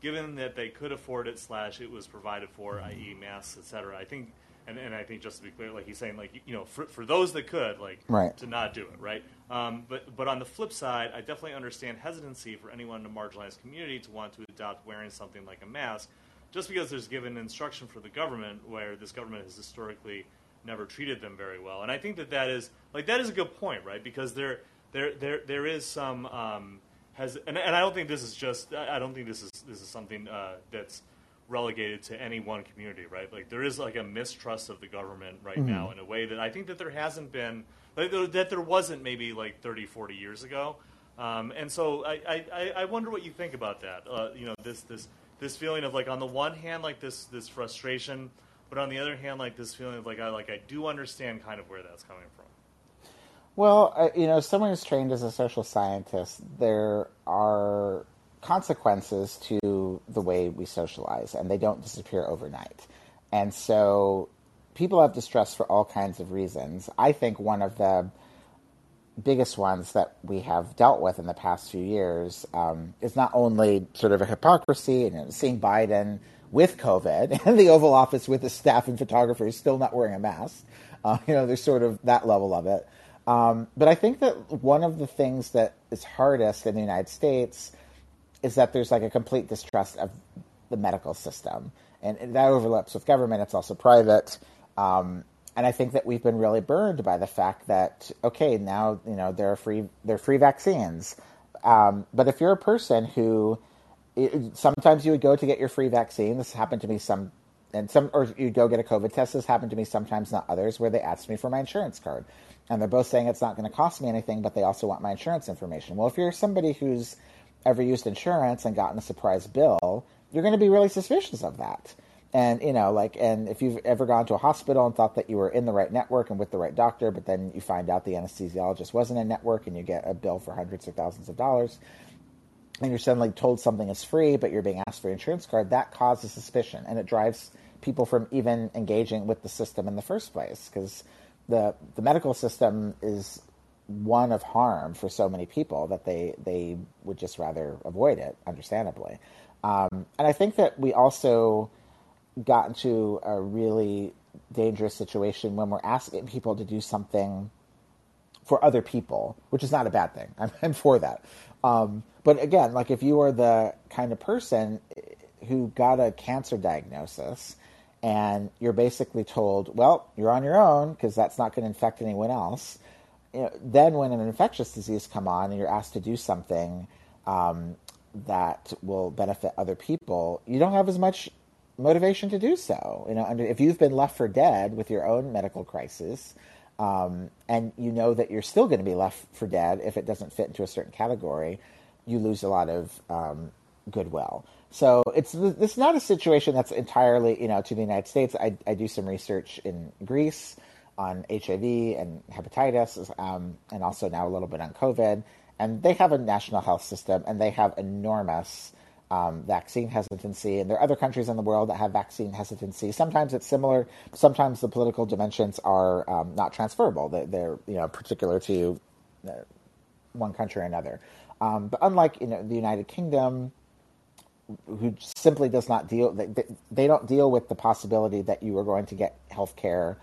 given that they could afford it slash it was provided for, i.e., masks, etc. I think and, and I think just to be clear, like he's saying, like you know, for, for those that could, like right. to not do it, right? Um, but but on the flip side, I definitely understand hesitancy for anyone in a marginalized community to want to adopt wearing something like a mask, just because there's given instruction for the government where this government has historically never treated them very well, and I think that that is like that is a good point, right? Because there there there there is some um, has and, and I don't think this is just I don't think this is this is something uh, that's relegated to any one community, right? Like there is like a mistrust of the government right mm-hmm. now in a way that I think that there hasn't been, like, that there wasn't maybe like 30, 40 years ago. Um, and so I, I, I wonder what you think about that. Uh, you know, this, this, this feeling of like on the one hand, like this, this frustration, but on the other hand, like this feeling of like I, like I do understand kind of where that's coming from. Well, uh, you know, someone who's trained as a social scientist, there are consequences to the way we socialize, and they don't disappear overnight. And so people have distress for all kinds of reasons. I think one of the biggest ones that we have dealt with in the past few years um, is not only sort of a hypocrisy and you know, seeing Biden with COVID in the Oval Office with his staff and photographers still not wearing a mask. Uh, you know, there's sort of that level of it. Um, but I think that one of the things that is hardest in the United States is that there's like a complete distrust of the medical system, and, that overlaps with government. It's also private, um, and I think that we've been really burned by the fact that okay, now you know there are free there are free vaccines, um, but if you're a person who it, sometimes you would go to get your free vaccine. This happened to me some and some or you go get a COVID test. This happened to me sometimes, not others, where they asked me for my insurance card, and they're both saying it's not going to cost me anything, but they also want my insurance information. Well, if you're somebody who's ever used insurance and gotten a surprise bill, you're going to be really suspicious of that. And you know, like, and if you've ever gone to a hospital and thought that you were in the right network and with the right doctor, but then you find out the anesthesiologist wasn't in network, and you get a bill for hundreds or thousands of dollars, and you're suddenly told something is free, but you're being asked for your insurance card, that causes suspicion, and it drives people from even engaging with the system in the first place because the the medical system is one of harm for so many people that they they would just rather avoid it, understandably. Um, and I think that we also got into a really dangerous situation when we're asking people to do something for other people, which is not a bad thing. I'm, I'm for that. Um, but again, like if you are the kind of person who got a cancer diagnosis and you're basically told, well, you're on your own because that's not going to infect anyone else. You know, then when an infectious disease come on and you're asked to do something um, that will benefit other people, you don't have as much motivation to do so. You know, if you've been left for dead with your own medical crisis, um, and you know that you're still going to be left for dead if it doesn't fit into a certain category, you lose a lot of um, goodwill. So it's this not a situation that's entirely you know to the United States. I, I do some research in Greece on HIV and hepatitis, um, and also now a little bit on COVID. And they have a national health system, and they have enormous um, vaccine hesitancy, and there are other countries in the world that have vaccine hesitancy. Sometimes it's similar. Sometimes the political dimensions are um, not transferable. They're, they're, you know particular to uh, one country or another. Um, but unlike you know the United Kingdom, who simply does not deal, they, they don't deal with the possibility that you are going to get health care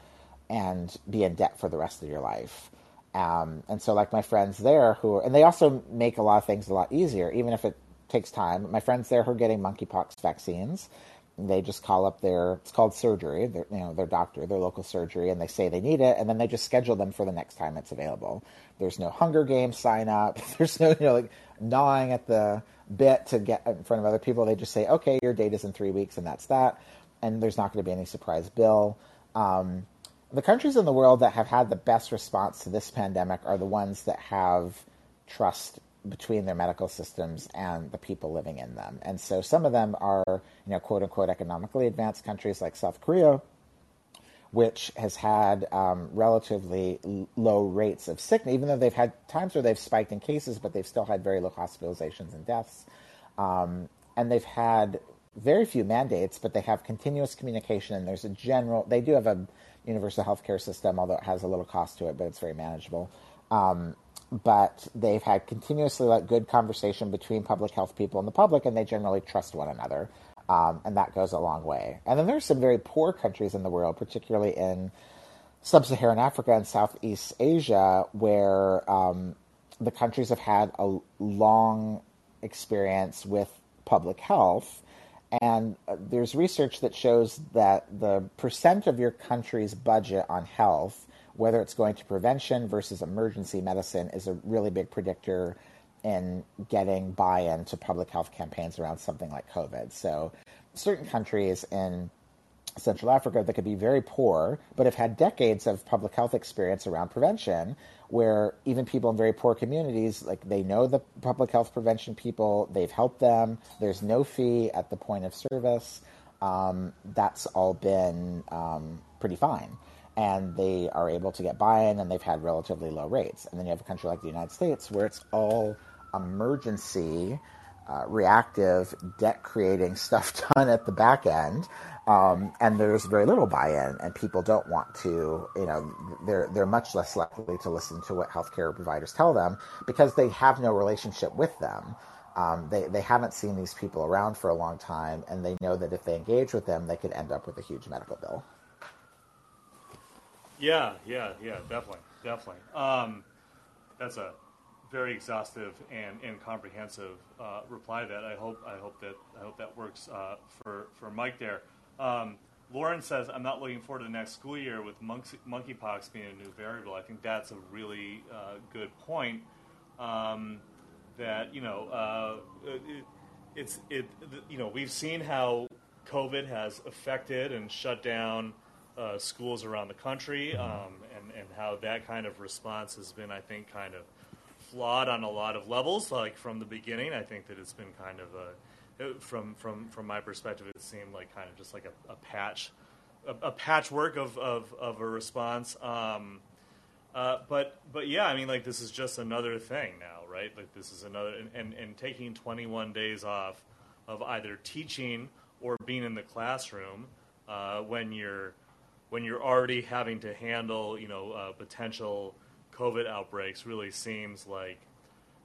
and be in debt for the rest of your life. Um, and so, like my friends there, who are, and they also make a lot of things a lot easier, even if it takes time. My friends there who are getting monkeypox vaccines, they just call up their it's called surgery, their, you know, their doctor, their local surgery, and they say they need it, and then they just schedule them for the next time it's available. There's no Hunger Games sign up. There's no you know like gnawing at the bit to get in front of other people. They just say, okay, your date is in three weeks, and that's that. And there's not going to be any surprise bill. Um, the countries in the world that have had the best response to this pandemic are the ones that have trust between their medical systems and the people living in them. And so some of them are, you know, quote unquote economically advanced countries like South Korea, which has had um, relatively low rates of sickness, even though they've had times where they've spiked in cases, but they've still had very low hospitalizations and deaths. Um, and they've had very few mandates, but they have continuous communication, and there's a general, they do have a universal healthcare system, although it has a little cost to it, but it's very manageable. Um, but they've had continuously like good conversation between public health people and the public, and they generally trust one another, um, and that goes a long way. And then there's some very poor countries in the world, particularly in sub-Saharan Africa and Southeast Asia, where um, the countries have had a long experience with public health. And uh, there's research that shows that the percent of your country's budget on health whether it's going to prevention versus emergency medicine is a really big predictor in getting buy-in to public health campaigns around something like COVID. So certain countries in Central Africa that could be very poor, but have had decades of public health experience around prevention, where even people in very poor communities, like they know the public health prevention people, they've helped them. There's no fee at the point of service. Um, that's all been um, pretty fine and they are able to get buy-in and they've had relatively low rates. And then you have a country like the United States where it's all emergency, uh, reactive, debt-creating stuff done at the back end, um, and there's very little buy-in, and people don't want to. You know, they're they're much less likely to listen to what healthcare providers tell them because they have no relationship with them. Um, they, they haven't seen these people around for a long time, and they know that if they engage with them, they could end up with a huge medical bill. Yeah, yeah, yeah, definitely, definitely. Um, that's a very exhaustive and, and comprehensive uh, reply. That I hope I hope that I hope that works uh, for for Mike there. Um, Lauren says, "I'm not looking forward to the next school year with monkey, monkeypox being a new variable." I think that's a really uh, good point. Um, that you know, uh, it, it's it. You know, we've seen how COVID has affected and shut down uh, schools around the country, mm-hmm. um, and and how that kind of response has been, I think, kind of flawed on a lot of levels. Like from the beginning, I think that it's been kind of a from from from my perspective, it seemed like kind of just like a, a patch, a, a, patchwork of, of, of a response. Um, uh, but but yeah, I mean, like this is just another thing now, right? Like this is another, and, and, and taking 21 days off of either teaching or being in the classroom uh, when you're when you're already having to handle you know uh, potential COVID outbreaks really seems like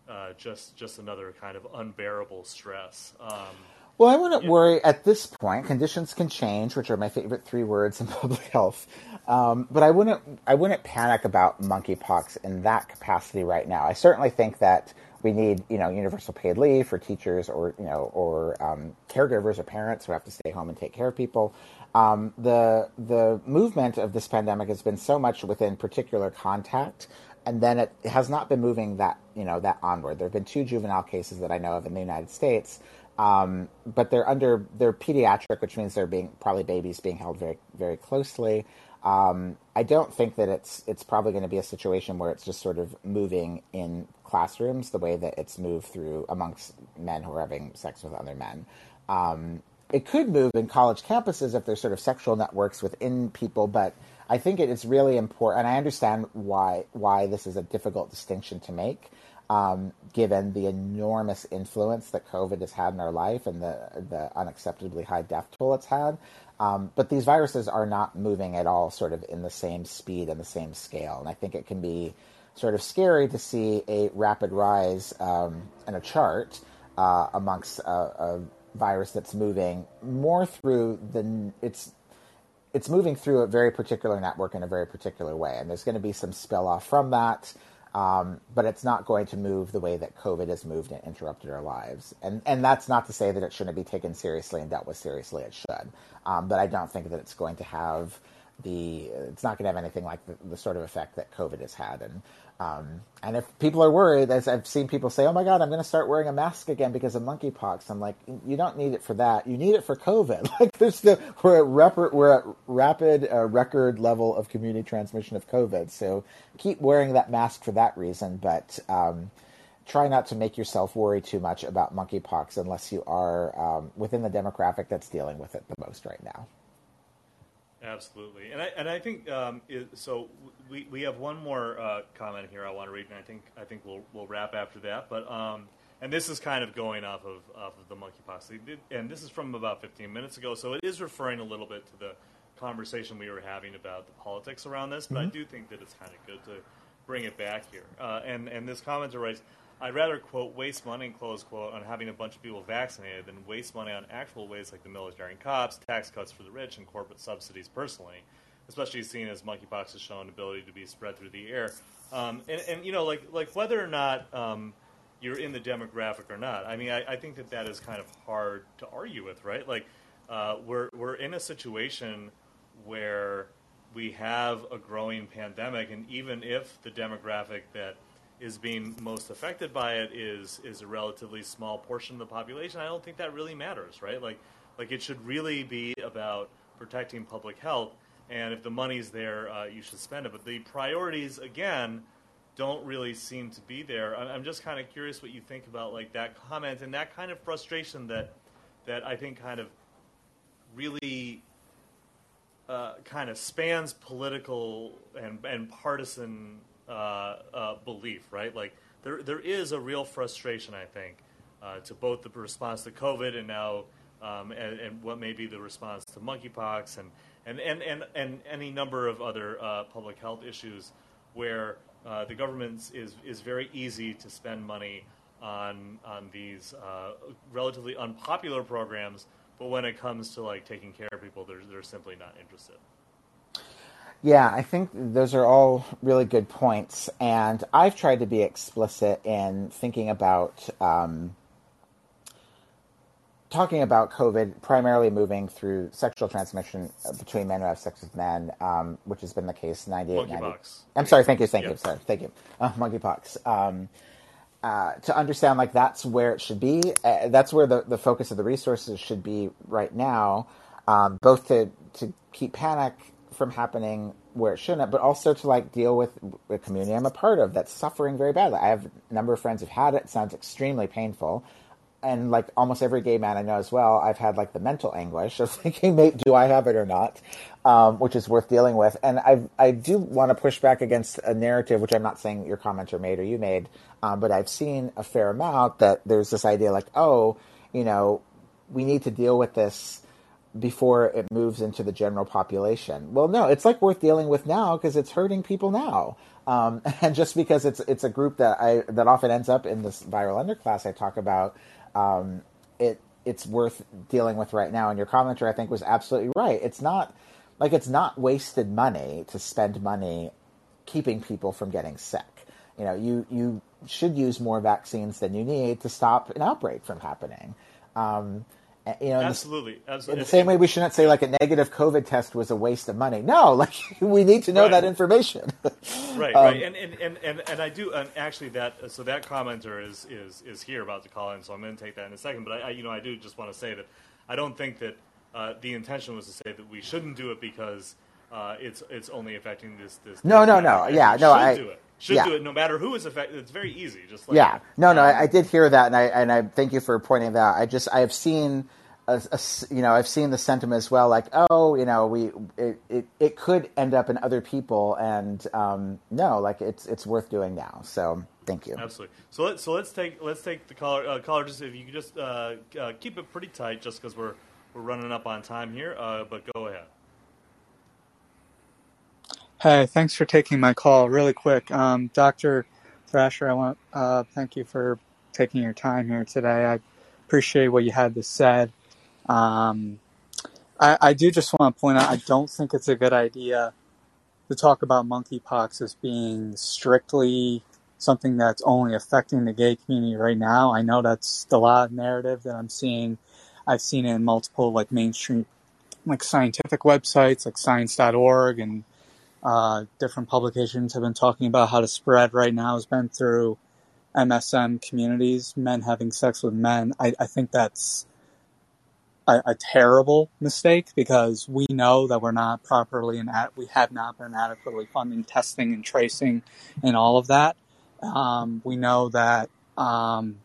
uh, just just another kind of unbearable stress. Um, well, I wouldn't worry at this point. Conditions can change, which are my favorite three words in public health. Um, but I wouldn't I wouldn't panic about monkeypox in that capacity right now. I certainly think that we need you know universal paid leave for teachers or you know or um, caregivers or parents who have to stay home and take care of people. Um, the the movement of this pandemic has been so much within particular contact, and then it has not been moving that you know that onward. There have been two juvenile cases that I know of in the United States, um, but they're under they're pediatric, which means they're being probably babies being held very very closely. Um, I don't think that it's it's probably going to be a situation where it's just sort of moving in classrooms the way that it's moved through amongst men who are having sex with other men. Um, it could move in college campuses if there's sort of sexual networks within people, but I think it is really important, and I understand why why this is a difficult distinction to make, um, given the enormous influence that COVID has had in our life and the the unacceptably high death toll it's had. Um, but these viruses are not moving at all, sort of in the same speed and the same scale, and I think it can be sort of scary to see a rapid rise um, in a chart uh, amongst a, a, virus that's moving more through the it's it's moving through a very particular network in a very particular way, and there's going to be some spill off from that. Um, but it's not going to move the way that COVID has moved and interrupted our lives. And and that's not to say that it shouldn't be taken seriously and dealt with seriously. It should, um, but I don't think that it's going to have the. It's not going to have anything like the, the sort of effect that COVID has had. And um, and if people are worried, as I've seen people say, "Oh my God, I'm going to start wearing a mask again because of monkeypox," I'm like, "You don't need it for that. You need it for COVID. like, there's the we're at rep- we're at rapid uh, record level of community transmission of COVID. So keep wearing that mask for that reason, but um, try not to make yourself worry too much about monkeypox unless you are um, within the demographic that's dealing with it the most right now." Absolutely, and I and I think um, so. We, we have one more uh, comment here I want to read, and I think I think we'll we'll wrap after that. But um, and this is kind of going off of off of the monkeypox, and this is from about 15 minutes ago, so it is referring a little bit to the conversation we were having about the politics around this. But mm-hmm. I do think that it's kind of good to bring it back here. Uh, and and this commenter writes. I'd rather quote waste money close quote on having a bunch of people vaccinated than waste money on actual ways like the military and cops, tax cuts for the rich, and corporate subsidies. Personally, especially seeing as monkeypox has shown ability to be spread through the air, um, and, and you know like like whether or not um, you're in the demographic or not. I mean, I, I, think that that is kind of hard to argue with, right? Like uh, we're we're in a situation where we have a growing pandemic, and even if the demographic that is being most affected by it is is a relatively small portion of the population. I don't think that really matters, right? Like like it should really be about protecting public health, and if the money's there, uh, you should spend it. But the priorities again don't really seem to be there. I'm just kind of curious what you think about like that comment and that kind of frustration that that I think kind of really uh, kind of spans political and, and partisan belief, right? Like there, there is a real frustration, I think, uh, to both the response to COVID and now, um, and, and, what may be the response to monkeypox and, and, and, and, and any number of other uh, public health issues where uh, the government is, is very easy to spend money on, on these uh, relatively unpopular programs, but when it comes to like taking care of people, they're, they're simply not interested. Yeah, I think those are all really good points. And I've tried to be explicit in thinking about um, talking about COVID primarily moving through sexual transmission between men who have sex with men, um, which has been the case 98, 90. I'm sorry, thank you, thank yep. you, sorry, thank you. Uh, monkeypox. Um, uh, to understand like that's where it should be. Uh, that's where the, the focus of the resources should be right now, um, both to, to keep panic from happening where it shouldn't, but also to like deal with the community I'm a part of that's suffering very badly. I have a number of friends who've had it. it sounds extremely painful. And like almost every gay man I know as well, I've had like the mental anguish of thinking, mate, do I have it or not? Um, which is worth dealing with. And I I do want to push back against a narrative, which I'm not saying your commenter made or you made, um, but I've seen a fair amount that there's this idea like, oh, you know, we need to deal with this before it moves into the general population. Well, no, it's like worth dealing with now because it's hurting people now. Um, and just because it's it's a group that I that often ends up in this viral underclass I talk about, um, it it's worth dealing with right now. And your commenter, I think, was absolutely right. It's not like it's not wasted money to spend money keeping people from getting sick. You know, you you should use more vaccines than you need to stop an outbreak from happening. Um, you know, absolutely, absolutely. In the same way, we shouldn't say like a negative COVID test was a waste of money. No, like we need to know right. that information. right, um, right, and, and and, and and I do, and actually that so that commenter is is is here about to call in, so I'm going to take that in a second. But I, I you know, I do just want to say that I don't think that uh, the intention was to say that we shouldn't do it because uh, it's it's only affecting this this. No, no, no. Yeah, no. I do it. Should yeah. do it no matter who is affected. It's very easy. Just like yeah. No, no. I, I, did hear that, and I and I thank you for pointing that. out. I just I have seen a, a, you know, I've seen the sentiment as well, like, oh, you know, we it, it, it could end up in other people, and um, no, like it's it's worth doing now. So thank you. Absolutely. So let's so let's take let's take the caller uh, caller. Just if you could just uh, uh, keep it pretty tight, just because we're we're running up on time here. Uh, but go ahead. Hey, thanks for taking my call. Really quick, um, Doctor Thrasher, I want uh, thank you for taking your time here today. I appreciate what you had to say. Um, I, I do just want to point out I don't think it's a good idea to talk about monkeypox as being strictly something that's only affecting the gay community right now. I know that's the lot of narrative that I'm seeing. I've seen it in multiple like mainstream, like scientific websites like science.org and uh, different publications have been talking about how to spread right now has been through MSM communities, men having sex with men. I, I think that's a, a, terrible mistake because we know that we're not properly and we have not been adequately funding testing and tracing and all of that. Um, we know that um,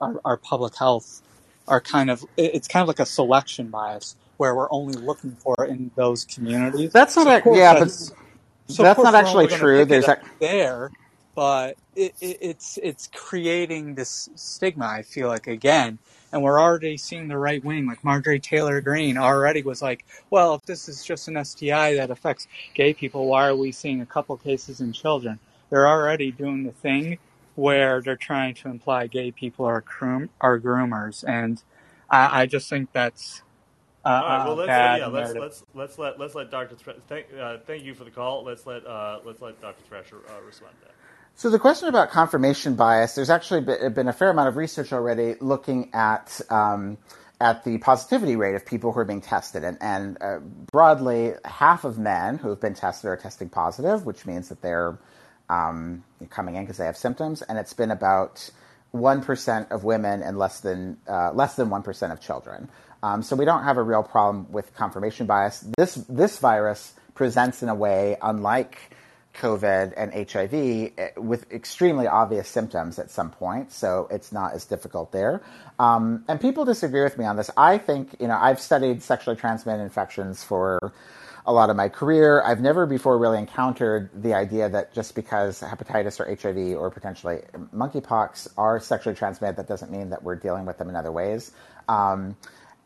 our, our, public health are kind of it's kind of like a selection bias where we're only looking for in those communities. That's not so a, yeah, but so that's not actually true. There's a, there, but it, it, it's it's creating this stigma. I feel like again and we're already seeing the right wing, like Marjorie Taylor Greene, already was like, well, if this is just an STI that affects gay people, why are we seeing a couple cases in children? They're already doing the thing where they're trying to imply gay people are groom, are groomers, and I, I just think that's uh, All right, well, let's, uh, yeah, let's, let's let's let let's let Dr. thank uh, thank you for the call. Let's let uh, let's let Dr. Thrasher uh, respond to that. So the question about confirmation bias, there's actually been a fair amount of research already looking at um, at the positivity rate of people who are being tested, and, and uh, broadly, half of men who have been tested are testing positive, which means that they're um, coming in because they have symptoms, and it's been about one percent of women and less than uh, less than one percent of children. Um, so we don't have a real problem with confirmation bias. This this virus presents in a way unlike COVID and HIV eh, with extremely obvious symptoms at some point, so it's not as difficult there. Um, and people disagree with me on this. I think, you know, I've studied sexually transmitted infections for a lot of my career. I've never before really encountered the idea that just because hepatitis or HIV or potentially monkeypox are sexually transmitted, that doesn't mean that we're dealing with them in other ways. Um,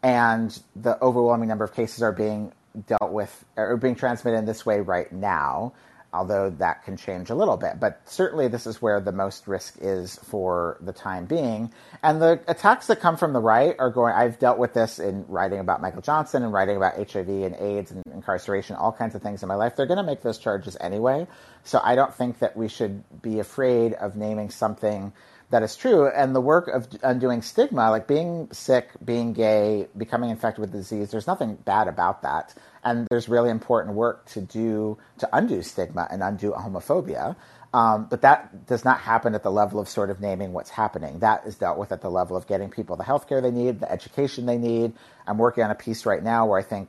and the overwhelming number of cases are being dealt with or being transmitted in this way right now although that can change a little bit. But certainly, this is where the most risk is for the time being. And the attacks that come from the right are going. I've dealt with this in writing about Michael Johnson and writing about HIV and AIDS and incarceration, all kinds of things in my life. They're going to make those charges anyway. So I don't think that we should be afraid of naming something that is true. And the work of undoing stigma, like being sick, being gay, becoming infected with disease, there's nothing bad about that. And there's really important work to do to undo stigma and undo homophobia. Um, but that does not happen at the level of sort of naming what's happening. That is dealt with at the level of getting people the healthcare they need, the education they need. I'm working on a piece right now where I think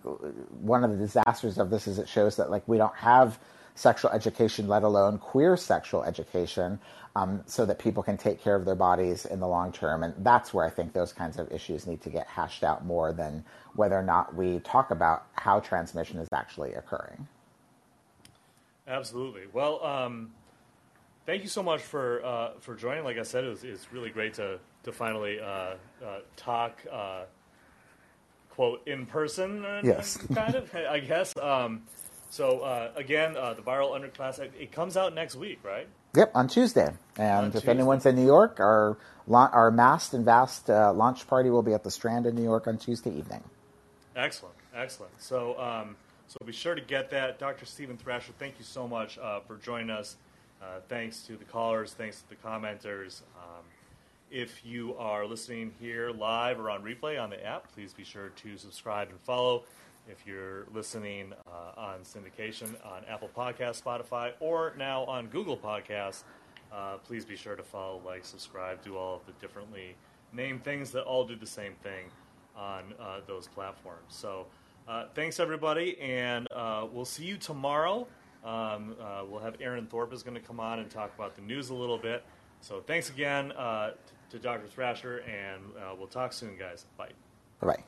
one of the disasters of this is it shows that like we don't have sexual education, let alone queer sexual education, um, so that people can take care of their bodies in the long term. And that's where I think those kinds of issues need to get hashed out more than whether or not we talk about how transmission is actually occurring. Absolutely. Well, um, thank you so much for uh, for joining. Like I said, it was, it's really great to to finally uh, uh, talk quote in person. uh, Yes. kind of. I guess. Um, so uh, again, uh, the viral underclass. It, comes out next week, right? Yep, on Tuesday. And On if Tuesday. anyone's in New York, our our masked and vast uh, launch party will be at the Strand in New York on Tuesday evening. Excellent, excellent. So, um, so be sure to get that, Dr. Steven Thrasher. Thank you so much uh, for joining us. Uh, thanks to the callers, thanks to the commenters. Um, if you are listening here live or on replay on the app, please be sure to subscribe and follow. If you're listening uh, on syndication on Apple Podcasts, Spotify, or now on Google Podcasts, uh, please be sure to follow, like, subscribe, do all of the differently named things that all do the same thing on uh, those platforms. So, uh, thanks everybody, and uh, we'll see you tomorrow. Um, uh, we'll have Aaron Thorpe is going to come on and talk about the news a little bit. So, thanks again to Dr. Thrasher, and we'll talk soon, guys. Bye bye.